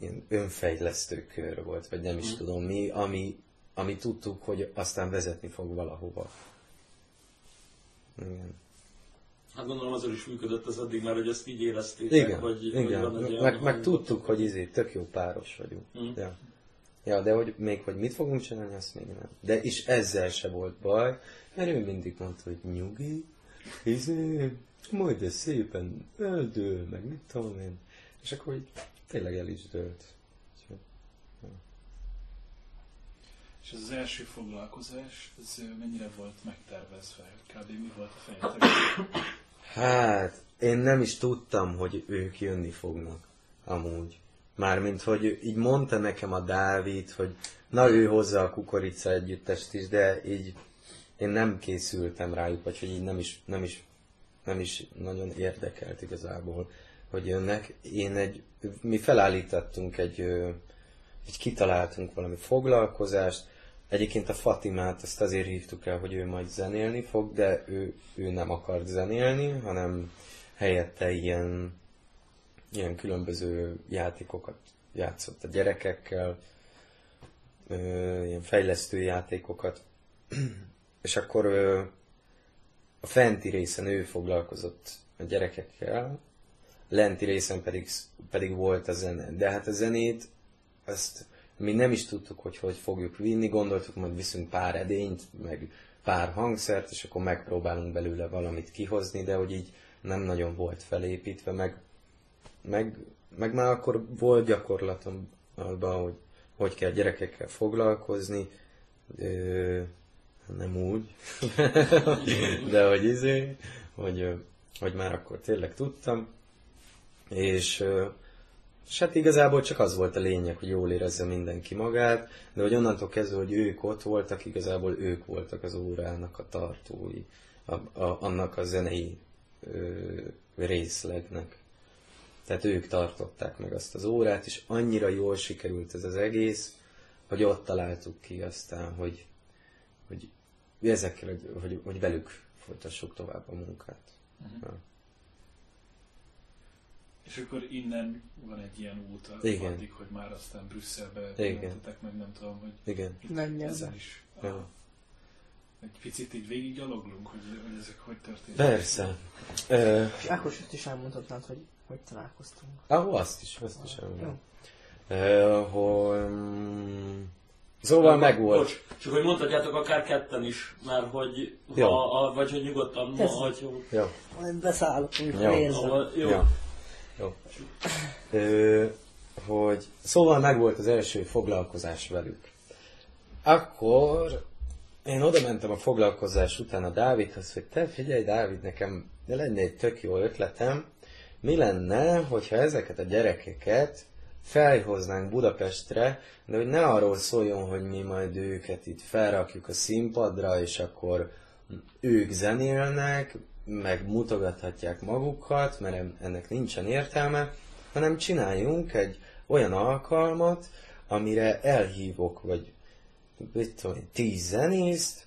ilyen önfejlesztő kör volt, vagy nem is tudom mi, ami, ami tudtuk, hogy aztán vezetni fog valahova. Igen. Hát gondolom azért is működött ez addig, mert hogy ezt így éreztétek, Igen, hogy, igen. hogy van egy meg, meg, tudtuk, hogy izé, tök jó páros vagyunk. Mm. Ja. ja, de hogy még hogy mit fogunk csinálni, azt még nem. De is ezzel se volt baj, mert ő mindig mondta, hogy nyugi, izé, majd ez szépen eldől, meg mit tudom én. És akkor így tényleg el is dőlt. És ez az első foglalkozás, ez mennyire volt megtervezve? Kb. mi volt a fejetek? Hát, én nem is tudtam, hogy ők jönni fognak, amúgy. Mármint, hogy így mondta nekem a Dávid, hogy na ő hozza a kukorica együttest is, de így én nem készültem rájuk, vagy hogy így nem is, nem is, nem is nagyon érdekelt igazából, hogy jönnek. Én egy, mi felállítottunk egy, egy kitaláltunk valami foglalkozást, Egyébként a Fatimát ezt azért hívtuk el, hogy ő majd zenélni fog, de ő, ő nem akart zenélni, hanem helyette ilyen, ilyen különböző játékokat játszott a gyerekekkel, ilyen fejlesztő játékokat. És akkor ö, a fenti részen ő foglalkozott a gyerekekkel, lenti részen pedig, pedig volt a zene. De hát a zenét, azt mi nem is tudtuk, hogy hogy fogjuk vinni, gondoltuk, majd viszünk pár edényt, meg pár hangszert, és akkor megpróbálunk belőle valamit kihozni, de hogy így nem nagyon volt felépítve, meg, meg, meg már akkor volt gyakorlatom abban, hogy hogy kell gyerekekkel foglalkozni, ö, nem úgy, de hogy izé, hogy, hogy már akkor tényleg tudtam, és, és hát igazából csak az volt a lényeg, hogy jól érezze mindenki magát, de hogy onnantól kezdve, hogy ők ott voltak, igazából ők voltak az órának a tartói, a, a, annak a zenei ö, részlegnek. Tehát ők tartották meg azt az órát, és annyira jól sikerült ez az egész, hogy ott találtuk ki aztán, hogy, hogy ezekkel, hogy, hogy velük folytassuk tovább a munkát. Uh-huh. Ja. És akkor innen van egy ilyen út Igen. addig, hogy már aztán Brüsszelbe mentetek, meg nem tudom, hogy Igen. ezzel is. Ja. Egy picit így végig gyaloglunk, hogy, hogy ezek hogy történnek. Persze. És akkor is elmondhatnád, hogy hogy találkoztunk. Ah, azt is, azt is elmondom. Uh, hogy... Szóval meg volt. Bocs, csak hogy mondhatjátok akár ketten is, mert hogy ha, a, vagy hogy nyugodtan, ma, hogy jó. Majd beszállok, jó. jó. jó. Jó. Ö, hogy szóval meg volt az első foglalkozás velük. Akkor én oda mentem a foglalkozás után a Dávidhoz, hogy te figyelj Dávid, nekem de lenne egy tök jó ötletem, mi lenne, hogyha ezeket a gyerekeket felhoznánk Budapestre, de hogy ne arról szóljon, hogy mi majd őket itt felrakjuk a színpadra, és akkor ők zenélnek, meg mutogathatják magukat, mert ennek nincsen értelme, hanem csináljunk egy olyan alkalmat, amire elhívok, vagy mit tudom, tíz zenészt,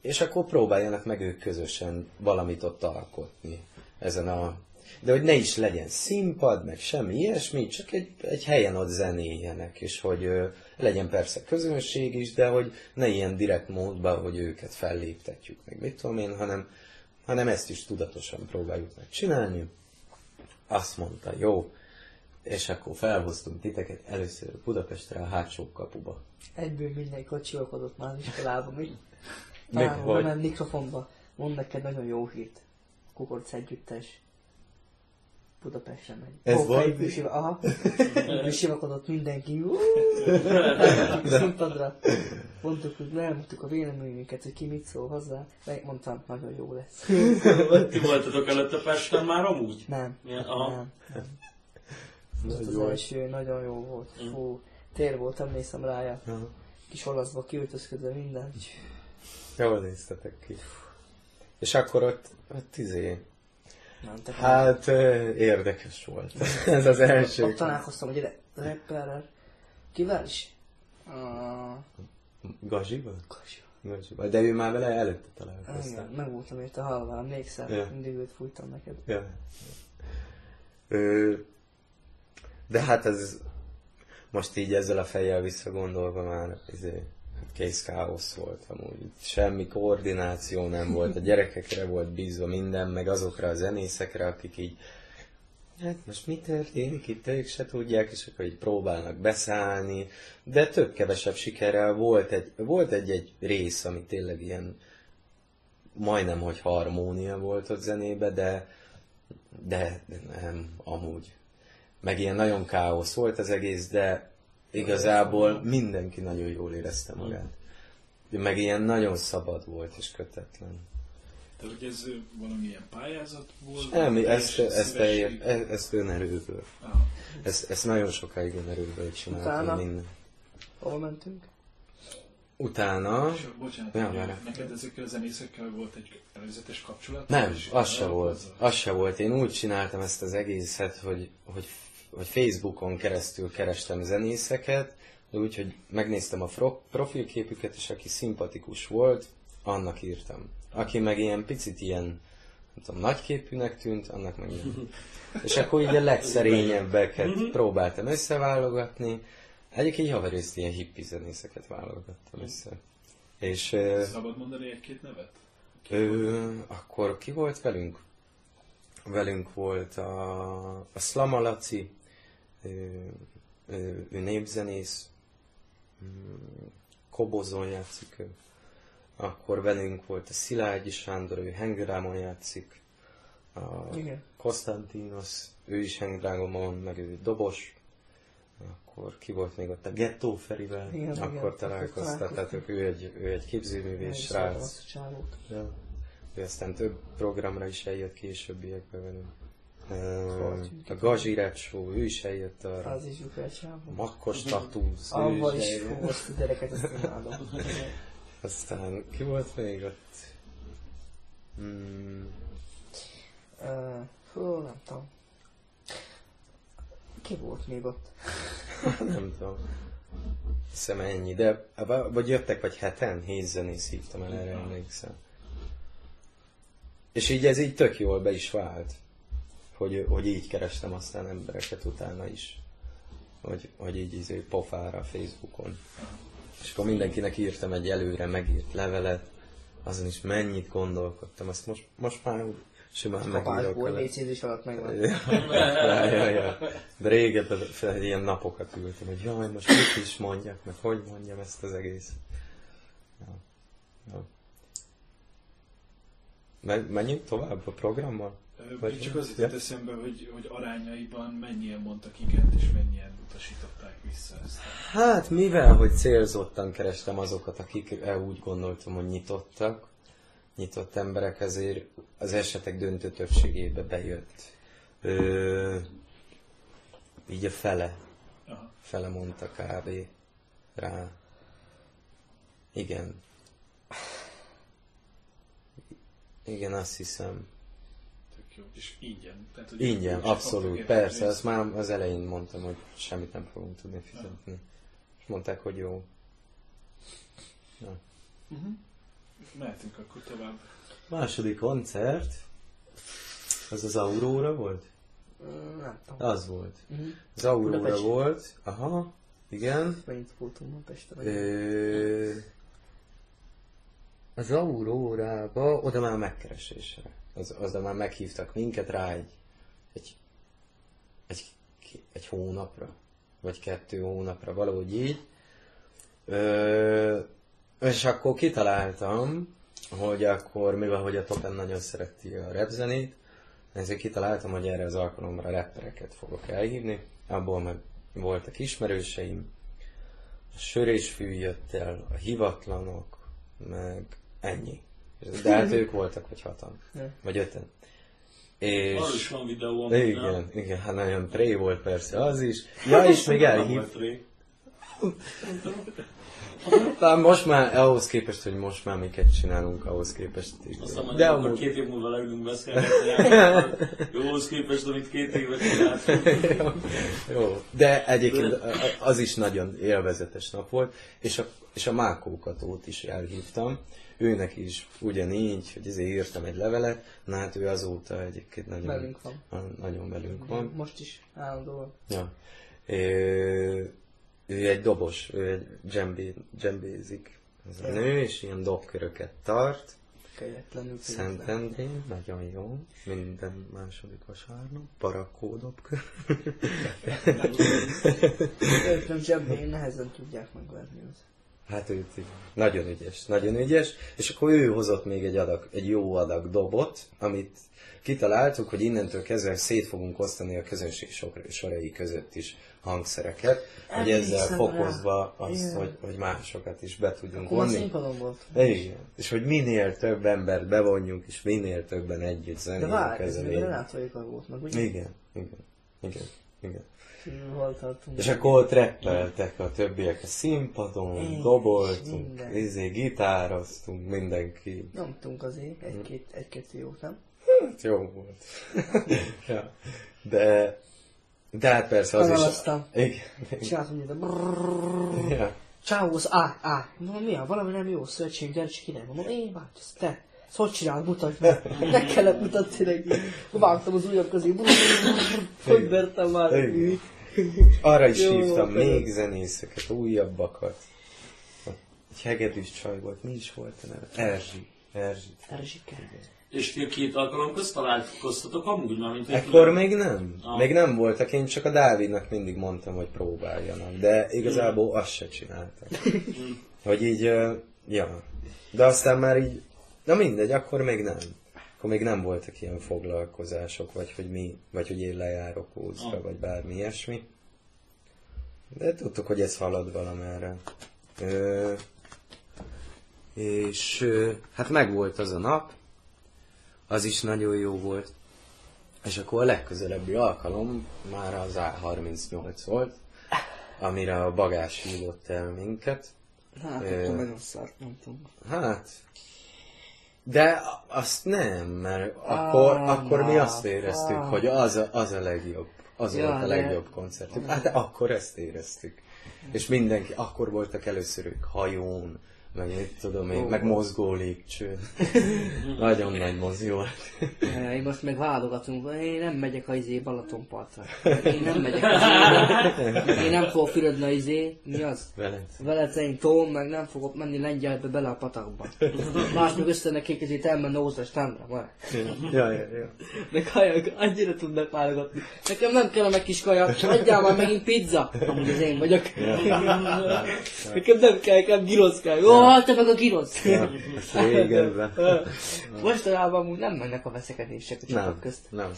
és akkor próbáljanak meg ők közösen valamit ott alkotni ezen a de hogy ne is legyen színpad, meg semmi ilyesmi, csak egy, egy helyen ott zenéljenek, és hogy ö, legyen persze közönség is, de hogy ne ilyen direkt módban, hogy őket felléptetjük, meg mit tudom én, hanem, hanem ezt is tudatosan próbáljuk meg csinálni. Azt mondta, jó, és akkor felhoztunk titeket először Budapestre a hátsó kapuba. Egyből mindenki kocsivakodott már az iskolában, mi? Meg hogy? Mikrofonba. Mond neked nagyon jó hírt. Kukorc együttes. Budapestre megy. Ez oh, volt? Bűsiva, aha. Bűsivakodott mindenki. Színpadra. Mondtuk, hogy elmondtuk a véleményünket, hogy ki mit szól hozzá. Megmondtam, nagyon jó lesz. Ti voltatok előtt a Pesten már amúgy? Nem. Ja, aha. Nem. nem. Ez az első, nagyon jó volt. Mm. Fú, tér volt, emlékszem rája. Aha. Kis olaszba kiöltözködve minden. Jól néztetek ki. És akkor ott, ott izé, nem, hát érdekes volt. Ez az első. Ott találkoztam egy rapperrel. Kivel is? Gazival? Gazival. De ő már vele előtte találkoztam. Igen, meg voltam érte halva, emlékszel? Ja. Mindig őt fújtam neked. Ja. Ö, de hát ez most így ezzel a fejjel visszagondolva már izé, kész káosz volt amúgy. Semmi koordináció nem volt, a gyerekekre volt bízva minden, meg azokra a zenészekre, akik így hát most mi történik, itt ők se tudják, és akkor így próbálnak beszállni, de több-kevesebb sikerrel volt egy, volt egy-egy rész, ami tényleg ilyen majdnem, hogy harmónia volt ott zenébe, de, de, nem, amúgy. Meg ilyen nagyon káosz volt az egész, de igazából mindenki nagyon jól érezte magát. Meg ilyen nagyon szabad volt és kötetlen. De hogy ez valamilyen pályázat volt? Nem, ezt, ezt, eljel, e- ezt önerőből. Ezt, ezt nagyon sokáig önerőből csináltam Utána? minden. Hol mentünk? Utána... És, bocsánat, ja, hogy neked ezekkel a zenészekkel volt egy előzetes kapcsolat? Nem, az se volt. Az se volt. Én úgy csináltam ezt az egészet, hogy, hogy hogy Facebookon keresztül kerestem zenészeket, úgyhogy megnéztem a profilképüket, és aki szimpatikus volt, annak írtam. Aki meg ilyen picit ilyen, nem tudom, nagyképűnek tűnt, annak meg nem. És akkor így a legszerényebbeket próbáltam összeválogatni. Egyébként javarészt ilyen hippi zenészeket válogattam össze. És Szabad mondani egy-két nevet? Ö, akkor ki volt velünk? Velünk volt a, a Slama Laci, ö, ő népzenész, mm, Kobozon játszik ő. Akkor velünk volt a Szilágyi Sándor, ő Hengrámon játszik. A Igen. Konstantinos, ő is Hengrámon, meg ő dobos. Akkor ki volt még ott a Gettó Ferivel, Igen, akkor találkoztattatok, ő egy, ő egy képzőművész srác. Ja. Ő aztán több programra is eljött későbbiekben velünk. A Gazsi Recsó, ő is eljött arra. Az is csávó. Makkos Tatusz, ő is is fú, azt a gyereket, azt imádom. Aztán ki volt még ott? Hmm, Ö, Hú, nem tudom. Ki volt még ott? nem tudom. Hiszem ennyi, de vagy jöttek vagy heten, hét zenész hívtam el, erre emlékszem. És így ez így tök jól be is vált, hogy, hogy így kerestem aztán embereket utána is. Hogy, hogy így izé pofára a Facebookon. És akkor mindenkinek írtam egy előre megírt levelet, azon is mennyit gondolkodtam, azt most, most már úgy simán megírok Kapásból, vele. létszízés alatt megvan. Ja, ja, ja. De régebben ilyen napokat ültem, hogy jaj, most mit is mondjak, meg hogy mondjam ezt az egész. Ja. Ja. Me- menjünk tovább a programmal? Vagy- csak az jutott eszembe, hogy, hogy arányaiban mennyien mondtak igent, és mennyien utasították vissza ezt. Hát, mivel, hogy célzottan kerestem azokat, akik úgy gondoltam, hogy nyitottak, nyitott emberek, ezért az esetek döntő többségébe bejött. Ö, így a fele, Aha. fele mondta kb. rá. Igen. Igen, azt hiszem. Jó. És ingyen. Tehát, hogy Ingyen, abszolút, persze, azt már az elején mondtam, hogy semmit nem fogunk tudni fizetni. És mondták, hogy jó. Uh-huh. Mehetünk akkor tovább. Második koncert, az az Aurora volt? Nem tudom. Az volt. Mhm. Az Aurora Budapest. volt, aha, igen. Megint voltunk Pestre. Ö, az Aurórába, oda már megkeresésre. Az, oda már meghívtak minket rá egy, egy, egy, egy hónapra, vagy kettő hónapra, valahogy így. Ö, és akkor kitaláltam, hogy akkor, mivel hogy a Topen nagyon szereti a repzenét, ezért kitaláltam, hogy erre az alkalomra rappereket fogok elhívni. Abból meg voltak ismerőseim, a sörésfű jött el, a hivatlanok, meg ennyi. De hát ők voltak, vagy hatan, vagy öten. És... Arról is van videó, amit Igen, igen, hát nagyon pré volt persze az is. Ja, és még elhív. Talán most már, ahhoz képest, hogy most már miket csinálunk, ahhoz képest. igen. Aztán majd De akkor amúgy... két év múlva leülünk beszélgetni. Jóhoz képest, amit két éve csináltunk. Jó, de egyébként az is nagyon élvezetes nap volt, és a, és a Mákó Katót is elhívtam. Őnek is ugyanígy, hogy ezért írtam egy levelet, na hát ő azóta egyébként nagyon, Velünk van. nagyon velünk van. Most is állandóan. Ja. Ő, ő egy dobos, ő egy dzsembé, dzsembézik. Ez a nő, és ilyen dobköröket tart. Kegyetlenül. Szentendrén, nagyon jó. Minden második vasárnap. Barakó dobkör. Nem zsebbén nehezen tudják megverni őt. Hát ő nagyon ügyes, nagyon ügyes, és akkor ő hozott még egy adag, egy jó adag dobot, amit kitaláltuk, hogy innentől kezdve szét fogunk osztani a közönség sor- sorai között is hangszereket, hogy ezzel fokozva rá. azt, Igen. hogy, hogy másokat is be tudjunk Akkor vonni. Igen, és hogy minél több embert bevonjunk, és minél többen együtt De zenéljünk várj, ez még. Renátóékkal volt meg, ugye? Igen, igen, igen, igen. Hol tartunk? És akkor ott reppeltek a többiek a színpadon, Igen, doboltunk, minden. izé, gitároztunk, mindenki. Nyomtunk azért egy-két, egy-két jót, nem? Hát jó volt. ja. De De hát persze az is... Felalaztam. Igen. Csináltam, Ja. Ciao, az á, á. Mondom, mi a? Valami nem jó, szövetség, gyere csak ide. Mondom, én bácsi, te. Ezt hogy csinálod, mutasd meg. Meg kellett mutatni neki. Vágtam az ujjam közé. Hogy vertem már. Igen. Arra is Jó, hívtam még zenészeket, újabbakat. Egy hegedűs csaj volt, mi is volt a neve? Erzsi. Erzsi. Erzsike. És ti két alkalom közt találkoztatok amúgy már, mint hogy Ekkor még nem. Ah. Még nem voltak, én csak a Dávidnak mindig mondtam, hogy próbáljanak, de igazából azt se csináltak. Hogy így, ja. De aztán már így, na mindegy, akkor még nem. Akkor még nem voltak ilyen foglalkozások, vagy hogy mi, vagy hogy én lejárok Ócra, Ah. vagy bármi ilyesmi. De tudtuk, hogy ez halad valamerre. Ö, és ö, hát megvolt az a nap, az is nagyon jó volt. És akkor a legközelebbi alkalom már az A38 volt, amire a bagás hívott el minket. Hát, Ö. akkor nagyon szart, tudom. Hát, de azt nem, mert akkor, Ah, akkor mi azt éreztük, ah. hogy az a, az a legjobb. Az Ja, volt a de- legjobb koncertünk. Hát de akkor ezt éreztük. És mindenki, akkor voltak először ők hajón, meg mit tudom én, meg mozgó lépcsőn. Nagyon nagy mozi volt. Én most meg válogatunk, én nem megyek a izé Balatonpartra. Én nem megyek az izé. Én nem fogok fürödni a izé, mi az? Veled. Velencei tón, meg nem fogok menni lengyelbe bele a patakba. Más meg össze nekik ezért elmenni Ózra strandra, majd. Ja, ja, ja. De kajak annyira tudnak válogatni. Nekem nem kell a meg kis kaja, adjál már megint pizza. Amúgy az én vagyok. Nekem nem kell, nekem girosz kell. Ó, te meg a girosz. ja. Régebben. Mostanában amúgy nem mennek a veszekedések a csapat Nem, közt. nem.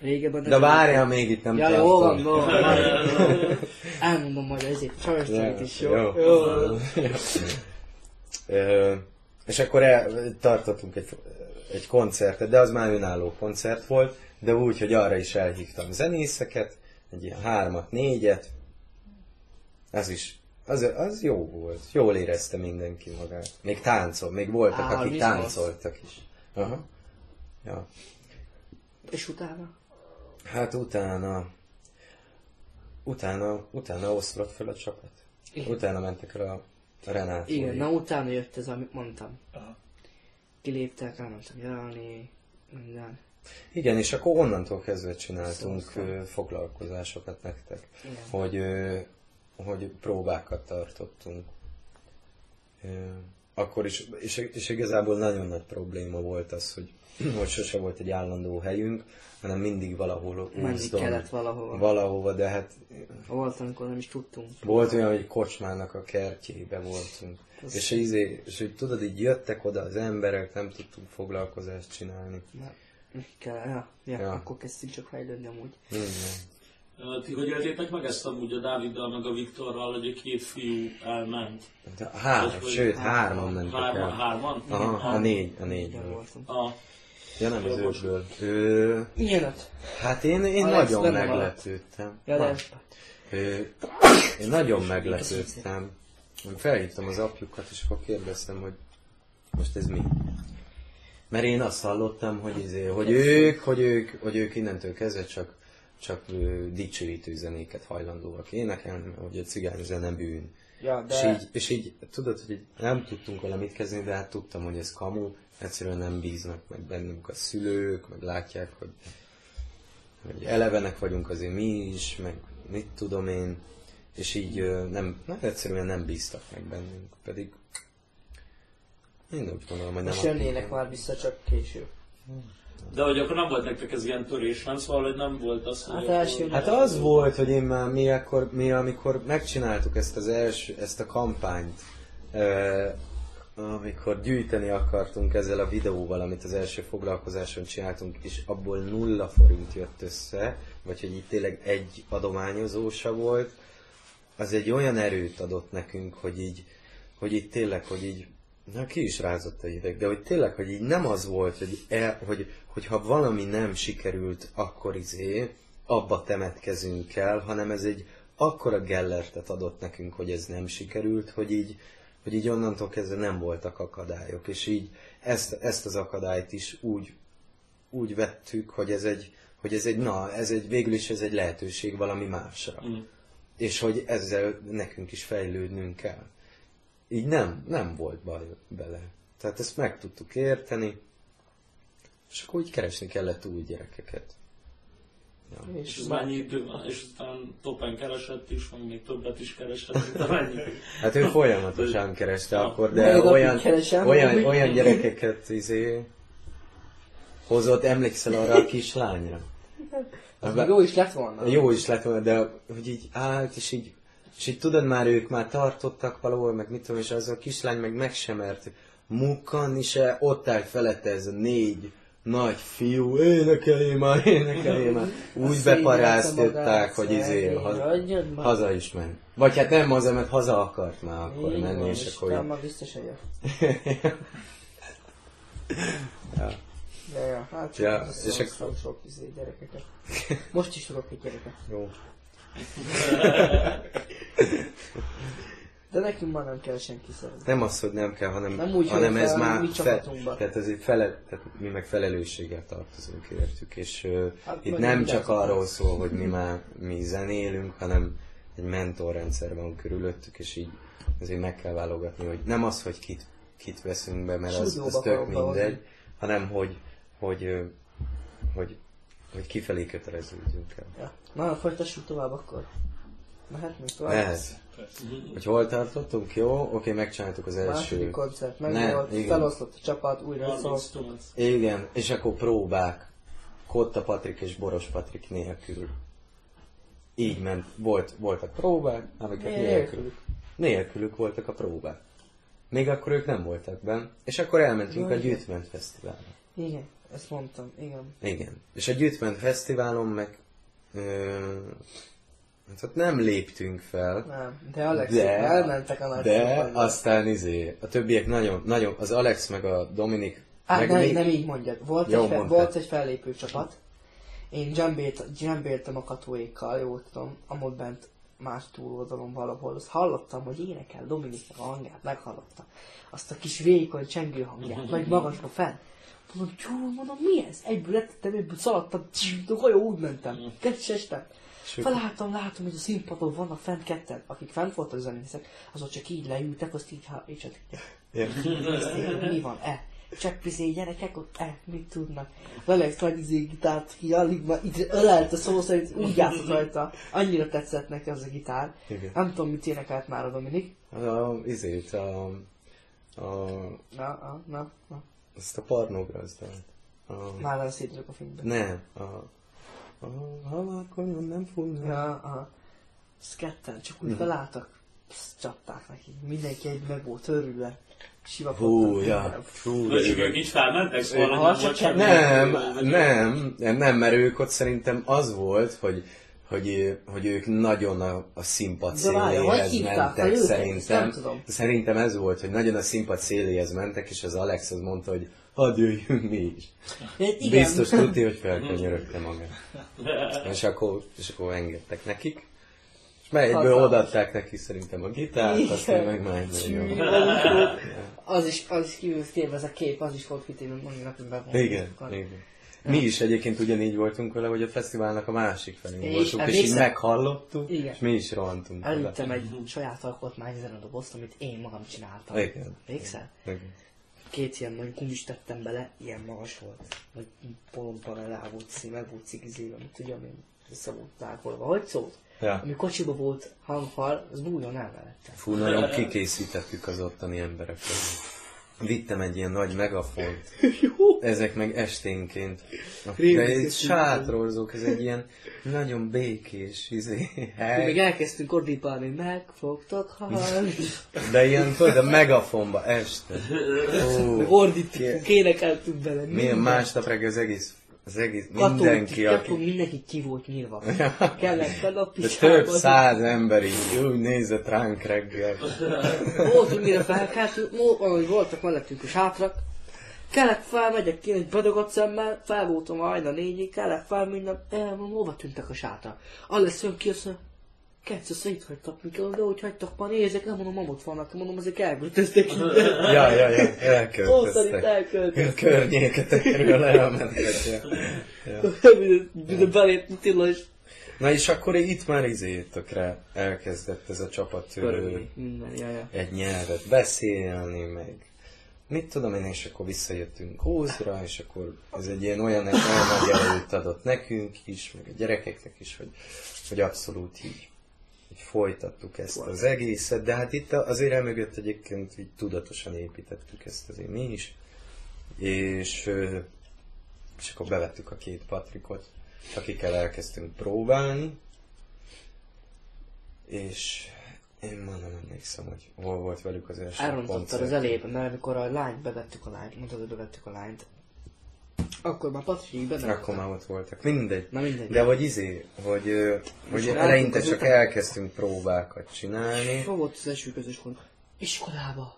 Régebben... De várjál, még itt nem Ja, jó van, jó van. Elmondom majd ezért, csajos is, jó? jó. És akkor el, tartottunk egy, egy koncertet, de az már önálló koncert volt, de úgy, hogy arra is elhívtam zenészeket, egy ilyen hármat, négyet. Az is, az, az jó volt. Jól érezte mindenki magát. Még táncol, még voltak, Á, akik táncoltak is. Aha. Ja. És utána? Hát utána, utána, utána oszlott fel a csapat. Igen. Utána mentek el a, Renát. Igen, na utána jött ez, amit mondtam. Aha. Kiléptek, elmentem nyaralni, minden. Igen, és akkor onnantól kezdve csináltunk Szóval. foglalkozásokat nektek, Igen. hogy, hogy próbákat tartottunk. Akkor is, és, és igazából nagyon nagy probléma volt az, hogy, hogy sose volt egy állandó helyünk, hanem mindig valahol úzdon, kellett valahova. valahova, de hát Volt, amikor nem is tudtunk. volt olyan, hogy kocsmának a kertjébe voltunk. Az- És, izé, és hogy tudod, így jöttek oda az emberek, nem tudtunk foglalkozást csinálni. Na, kell, ja, Ja. ja. akkor kezdtünk csak fejlődni amúgy. Igen. Ti hogy éltétek meg ezt amúgy a Dáviddal meg a Viktorral, hogy a két fiú elment? De Három, Vagy hogy- sőt, hárman mentek Hárman? el. hárman? Aha, a négy, a négy. A, Ja, nem az ötből. Ö, Milyen öt? hát én, én Alex nagyon meglepődtem. Ja, de... Ö, én nagyon meglepődtem. Én felhívtam az apjukat, és akkor kérdeztem, hogy most ez mi? Mert én azt hallottam, hogy, izé, hogy, ők, hogy, ők, hogy ők innentől kezdve csak, csak ö, dicsőítő zenéket hajlandóak énekelni, mert hogy a cigány zene bűn. Ja, És így, és így tudod, hogy nem tudtunk vele mit kezdeni, de hát tudtam, hogy ez kamu, egyszerűen nem bíznak meg bennünk a szülők, meg látják, hogy, hogy elevenek vagyunk azért mi is, meg mit tudom én, és így nem, nem egyszerűen nem bíztak meg bennünk, pedig én úgy gondolom, hogy nem Most jönnének már vissza, csak később. De hogy akkor nem volt nektek ez ilyen törés, nem? Szóval, hogy nem volt az, hogy... Hát akkor- első- Hát az volt, hogy én már mi, akkor, mi amikor megcsináltuk ezt az első, ezt a kampányt, eh, amikor gyűjteni akartunk ezzel a videóval, amit az első foglalkozáson csináltunk, és abból nulla forint jött össze, vagy hogy itt tényleg egy adományozósa volt, az egy olyan erőt adott nekünk, hogy így, hogy így tényleg, hogy így, na ki is rázott a hideg, de hogy tényleg, hogy így nem az volt, hogy, el, hogy, hogy ha valami nem sikerült, akkor izé, abba temetkezünk el, hanem ez egy akkora gellertet adott nekünk, hogy ez nem sikerült, hogy így, hogy így onnantól kezdve nem voltak akadályok, és így ezt, ezt az akadályt is úgy, úgy vettük, hogy ez egy, hogy ez egy, na, ez egy, végül is ez egy lehetőség valami másra. Mm. És hogy ezzel nekünk is fejlődnünk kell. Így nem, nem volt baj bele. Tehát ezt meg tudtuk érteni, és akkor úgy keresni kellett új gyerekeket. Ja. És ez mennyi idő van, és aztán topen keresett is, vagy még többet is keresett, mint amennyi. Hát ő folyamatosan kereste Ja. akkor, de napig olyan, keresem, olyan, ami- olyan gyerekeket izé, hozott, emlékszel arra a kislányra? Az még jó is lett volna. Jó is lett volna, de hogy így állt, és így, és így tudod már, ők már tartottak valahol, meg mit tudom, és az a kislány meg meg sem mert mukkanni se, ott állt felette ez a négy nagy fiú, énekeljél már, énekeljél már. Úgy beparáztatták, hogy izé, haza, haza is ment. Vagy hát nem haza, mert haza akart már akkor menni, és akkor így- már biztos eljön. ja. Ja, ja, hát Ja, ja, és és ak- sok, sok izé gyerekeket. Most is tudok egy gyereket. Jó. De nekünk már nem kell senki szeretni. Nem az, hogy nem kell, hanem, Nem úgy, hanem hogy ez már fe, tehát ez fele, tehát mi meg felelősséggel tartozunk értük, és uh, Hát itt nem csak arról szól, hogy mi már mi zenélünk, hanem egy mentorrendszer van körülöttük, és így azért meg kell válogatni, hogy nem az, hogy kit, kit veszünk be, mert az, az tök mindegy, hanem hogy, hogy, ö, hogy, hogy kifelé köteleződjünk el. Ja. Na, folytassuk tovább akkor. Mehetünk tovább? Ehhez. Hogy hol tartottunk? Jó, oké, megcsináltuk az első. Második koncert, meg Ne, volt, igen. feloszlott a csapat, újra összehoztuk. Igen, és akkor próbák. Kotta Patrik és Boros Patrik nélkül. Így ment. Volt, voltak próbák, amiket Nélkülük. nélkülük. Nélkülük voltak a próbák. Még akkor ők nem voltak benne. És akkor elmentünk a Jaj, igen. Gyűjtment Fesztiválra. Igen, ezt mondtam, igen. Igen. És a Gyűjtment Fesztiválon meg... Ö, hát ott nem léptünk fel. Nem, de Alex, De- elmentek a nagy De színpadra. aztán izé, a többiek nagyon, nagyon, az Alex meg a Dominik, Á, meg nem, még- nem így mondjad. Volt, Jó egy, fe, mondtad. volt egy fellépő csapat. Én dzsembélt, dzsembéltem a katóékkal, jól tudom, amott bent más túloldalon valahol. Azt hallottam, hogy énekel Dominiknek a hangját, meghallottam. Azt a kis vékony csengő hangját, nagy magasba fel. Mondom, jó, mondom, mi ez? Egyből letettem, egyből szaladtam, a hajó úgy mentem. Kettestem. Felálltam, látom, hogy a színpadon vannak fent ketten, akik fent voltak zenészek, azok csak így leültek, azt így, ha, így csak mi van, e? Csak bizé gyerekek ott, e, mit tudnak? Alex nagy izé gitárt ki, alig már így ölelte szó szerint, úgy játszott rajta. Annyira tetszett neki az a gitár. Igen. Nem tudom, mit énekelt már a Dominik. A, izét, a, a, Na, na, na, na. ezt a pornógrazdát. A, Már vele szétülök a filmbe. nem, a, a halálkonyon nem fújna. Ja, aha. Ketten, csak úgy felálltak, psz, csapták neki. Mindenki egy meg volt örülve. Hú, ja, fú, de ők így felmentek, szóval nem. Nem, nem, nem, nem, mert ők ott szerintem az volt, hogy hogy, hogy ők nagyon a, a színpad széléhez mentek, őket? Ezt szerintem. nem tudom. Szerintem ez volt, hogy nagyon a színpad széléhez mentek, és az Alex az mondta, hogy hadd jöjjünk mi is. Igen. Biztos tudti, hogy felkönyörögte magát. És akkor, és akkor engedtek nekik. És Hatalmas. odaadták neki szerintem a gitárt, aztán meg már. Az is, az is kívül téve ez a kép, az is volt kitéve, mondjuk bevonultuk. Igen, igen. Mi is egyébként ugyanígy voltunk vele, hogy a fesztiválnak a másik felén És voltunk, és így meghallottuk, Igen. és mi is rohantunk. Elüttem egy saját alkotmány zenedobozt, amit én magam csináltam. Igen. Emlékszel? Igen. Két ilyen nagy gumis tettem bele, ilyen magas volt. Nagy polompan rá volt szín, meg volt cigizélve, amit tudom én, össze volt tákolva. Hogy szólt? Ja. Ami kocsiba volt hanghal, az bújjon el mellette. Fú, nagyon kikészítettük az ottani embereket. Vittem egy ilyen nagy megafont. Ezek meg esténként. De egy sátrorzók, ez egy ilyen nagyon békés izé, Mi még hely. elkezdtünk ordítani, meg fogtok halni. De ilyen, tudod, a megafonba este. Ó, Meg ordítottunk, énekeltünk bele. milyen másnap reggel az egész, az egész, Mindenki, mindenki, aki... mindenki ki volt nyírva. Kellett a napi De több száz ember így úgy nézett ránk reggel. Voltunk, mire felkeltünk, mo- ahogy voltak mellettünk a sátrak, kellett fel, megyek ki egy bedogott szemmel, fel voltam hajna négyig, kellett fel minden, eh, hova tűntek a sátrak? Alex jön ki, azt mondja, Kettő szóval itt hagytak minket, de hogy hagytak már nézek, nem mondom, mamot vannak, mondom, azért elköltöztek. Ja, ja, ja, Ó, szerint elköltöztek. A elköltöztek. környéketekről elmentek. Ja. Belép tilos. Na és akkor itt már izé tökre elkezdett ez a csapat ja, ja. egy nyelvet beszélni, meg mit tudom én, és akkor visszajöttünk Hózra, és akkor ez egy ilyen olyan, erőt adott nekünk is, meg a gyerekeknek is, hogy, hogy abszolút így, így folytattuk ezt az egészet, de hát itt azért emögött egyébként így tudatosan építettük ezt azért mi is, és, és akkor bevettük a két Patrikot, akikkel elkezdtünk próbálni, és én már nem emlékszem, hogy hol volt velük az első Elrontottad koncert. az elejében, mert amikor a lányt bevettük a lányt, mondtad, hogy bevettük a lányt. Akkor már Patrik benne Akkor már ott voltak. Mindegy. Na mindegy. De hogy izé, hogy, hogy eleinte csak azután- elkezdtünk próbákat csinálni. Hol volt az első közös pont? Iskolába.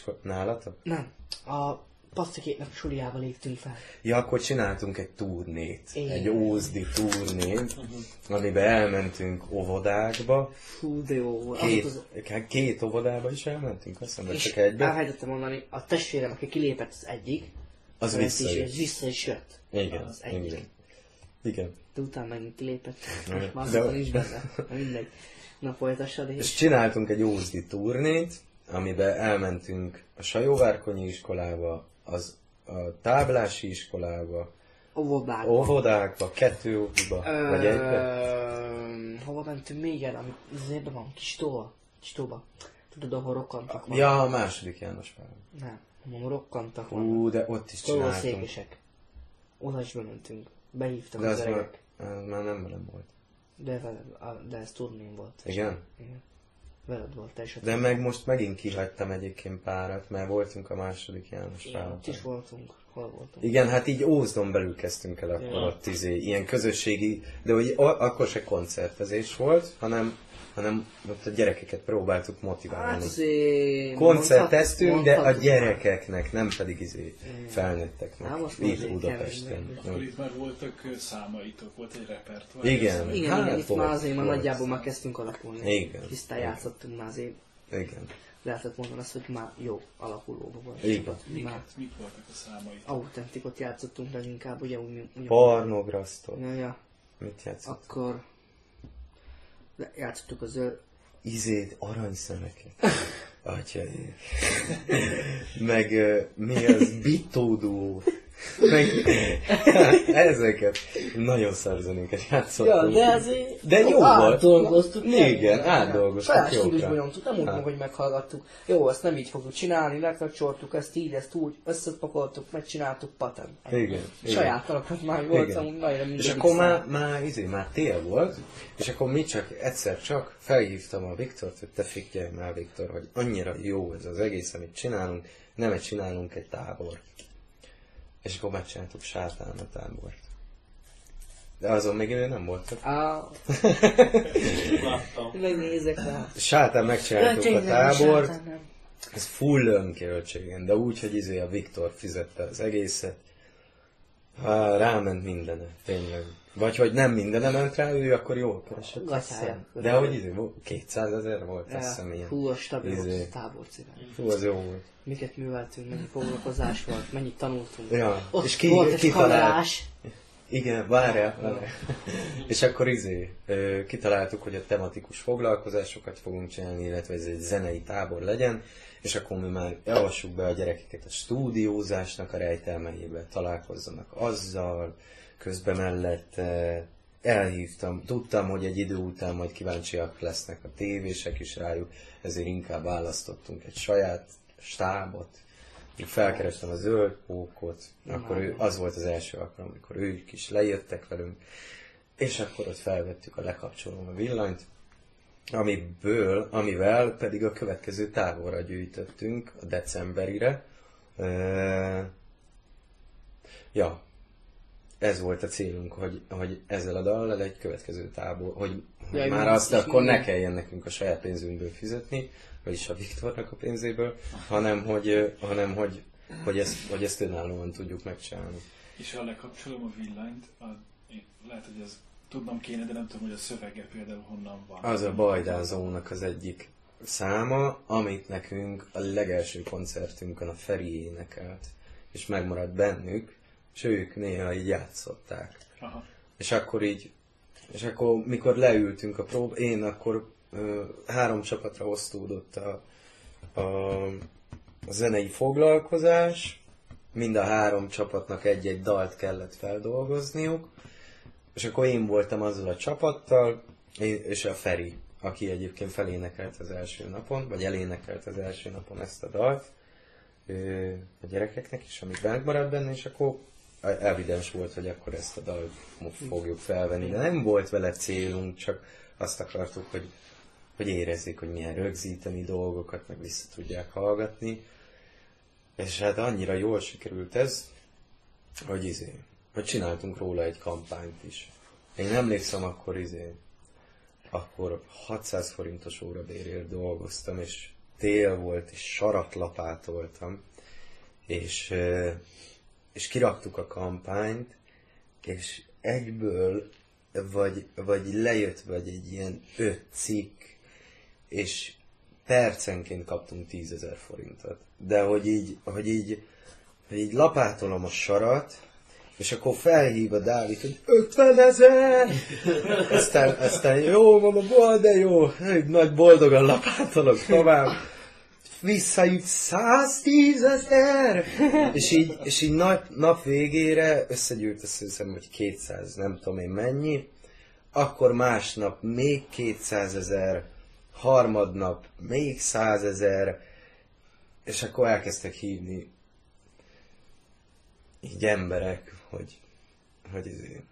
Akkor nálatok? Nem. A Patrikéknek suliába léptünk fel. Ja, akkor csináltunk egy turnét. Igen. Egy ózdi turnét, amiben elmentünk óvodákba. Fú, de jó volt. Két, Az, hát két óvodába is elmentünk, azt hiszem, csak egybe. elfelejtettem mondani, a testvérem, aki kilépett az egyik, Az visszajött. is, vissza is jött. Igen, Az egyik. igen. Igen. De utána megint kilépett. Már De- nincs benne. Mindegy. Na folytassad És és... csináltunk egy ózdi turnét, amiben elmentünk a Sajóvárkonyi iskolába, az a táblási iskolába, Óvodákba. óvodákba, kettő óvodába, vagy egybe. Ö, Hova mentünk még el, ami zébe van? Kistóba? Kistóba. Tudod, ahol rokkantak van? Ja, a második János Pál. Nem, ahol rokkantak van. Ú, de ott is csináltunk. székesek. Oda is bementünk. Behívtak De az az már, már nem velem volt. De, veled, a- de ez turnén volt. Igen? Igen. Veled volt, te is De meg most megint kihagytam egyébként párat, mert voltunk a második János Igen, ott is voltunk. Hol voltunk? Igen, hát így Ózdon belül kezdtünk el akkor Ja. ott izé, ilyen közösségi, de hogy a- akkor se koncertezés volt, hanem, hanem ott a gyerekeket próbáltuk Hát motiválni. azért... Koncerteztünk, de a gyerekeknek, nem pedig izé felnőtteknek. Hát most Itt Budapesten. Akkor itt már voltak számaitok, volt egy repertoár. Igen. Igen, Hát igen, itt volt, már azért már nagyjából már kezdtünk alakulni. Igen. Tisztán játszottunk már azért. Igen. Lehetett mondani azt, hogy már jó alakulóban volt. Igen. Csapat. Már mik voltak a számaitok? autentikot játszottunk leginkább, ugye úgy... úgy Pornograsztot. Ja, ja. Mit játszott? Akkor... Játszottuk az ő... Izét, aranyszemeket. Atyai. Meg mi az? Bitódó. Meg ezeket. Nagyon szarzenéket játszottunk. Ja, de azért... De jó volt. Átdolgoztuk. Igen, átdolgoztuk Saját stílusban nyomtuk, nem úgy, Hát. hogy meghallgattuk. Jó, ezt nem így fogjuk csinálni, megkapcsoltuk ezt így, ezt úgy, összepakoltuk, megcsináltuk, patent. Igen. Saját alapotmány volt, Igen. amúgy nagyon mindegy. És akkor már, már, izé, már tél volt, és akkor mi csak egyszer csak felhívtam a Viktort, hogy te figyelj már Viktor, hogy annyira jó ez az egész, amit csinálunk, nem egy csinálunk egy tábor. És akkor megcsináltuk sátán a tábort. De azon még ő nem voltak. Á, megnézek rá. Sátán megcsináltuk a tábort, ez full önköltségen, de úgy, hogy izé a Viktor fizette az egészet. Há, ráment mindene, tényleg. Vagy hogy nem mindene ment rá, ő akkor jól keresett. Gatyája. De hogy izé, volt, 200 ezer volt, azt hiszem ilyen. Hú, a stabil Izé. tábor. Fú, az jó volt. Miket műveltünk, mennyi foglalkozás volt, mennyit tanultunk. Ja, Ott és ki, volt egy kitalált, kamerás. igen, várjál, várjál. és akkor izé, kitaláltuk, hogy a tematikus foglalkozásokat fogunk csinálni, illetve ez egy zenei tábor legyen, és akkor mi már javassuk be a gyerekeket a stúdiózásnak a rejtelmeibe, találkozzanak azzal, közben mellett eh, elhívtam, tudtam, hogy egy idő után majd kíváncsiak lesznek a tévések is rájuk, ezért inkább választottunk egy saját stábot, felkerestem a zöld pókot, akkor ő, az volt az első alkalom, amikor ők is lejöttek velünk, és akkor ott felvettük a lekapcsolom a villanyt, amiből, amivel pedig a következő távolra gyűjtöttünk a decemberire. Uh, ja, ez volt a célunk, hogy, hogy ezzel a dallal egy következő tábor, hogy, hogy Ja, már azt akkor ne kelljen nekünk a saját pénzünkből fizetni, vagyis a Viktornak a pénzéből, hanem hogy, hanem hogy, hogy, ezt, hogy ezt önállóan tudjuk megcsinálni. És ha lekapcsolom a villanyt, a, én- lehet, hogy ez tudnom kéne, de nem tudom, hogy a szövege például honnan van. Az a Bajdázónak az egyik száma, amit nekünk a legelső koncertünkön a Feri énekelt, és megmaradt bennük, és ők néha így játszották. Aha. És akkor így, és akkor mikor leültünk a prób, én akkor ö, három csapatra osztódott a, a, a zenei foglalkozás, mind a három csapatnak egy-egy dalt kellett feldolgozniuk, és akkor én voltam azzal a csapattal, én, és a Feri, aki egyébként felénekelt az első napon, vagy elénekelt az első napon ezt a dalt, a gyerekeknek is, amit bent maradt benne, és akkor evidens volt, hogy akkor ezt a dalt fogjuk felvenni, de nem volt vele célunk, csak azt akartuk, hogy, hogy érezzék, hogy milyen rögzíteni dolgokat, meg vissza tudják hallgatni. És hát annyira jól sikerült ez, hogy izé, hogy csináltunk róla egy kampányt is. Én emlékszem, akkor izé, akkor 600 forintos órabérért dolgoztam, és tél volt, és saratlapátoltam, és, ö, és kiraktuk a kampányt, és egyből, vagy, vagy lejött, vagy egy ilyen öt cikk, és percenként kaptunk 10 ezer forintot. De hogy így, hogy így, hogy így lapátolom a sarat, és akkor felhív a Dávid, hogy 50 ezer! aztán, aztán jó, bold, de jó, nagy boldogan lapátolok tovább. Visszajut 110 ezer! és így, és így nap, nap végére összegyűlt azt hiszem, hogy 200, nem tudom én mennyi. Akkor másnap még 200 ezer, harmadnap még 100 ezer, és akkor elkezdtek hívni így emberek, hogy, hogy, izé,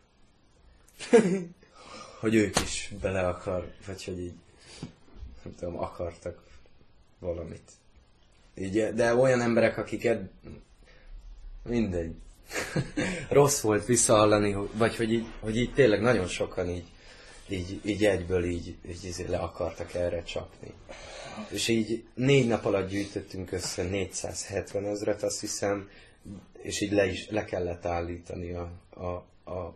hogy ők is bele akar, vagy hogy így, nem tudom, akartak valamit. Így, de olyan emberek, akiket mindegy. Rossz volt visszahallani, vagy hogy így, hogy így tényleg nagyon sokan így, így, így egyből így, így, így le akartak erre csapni. És így négy nap alatt gyűjtöttünk össze 470 ezret, azt hiszem, és így le, is, le kellett állítani a, a, a,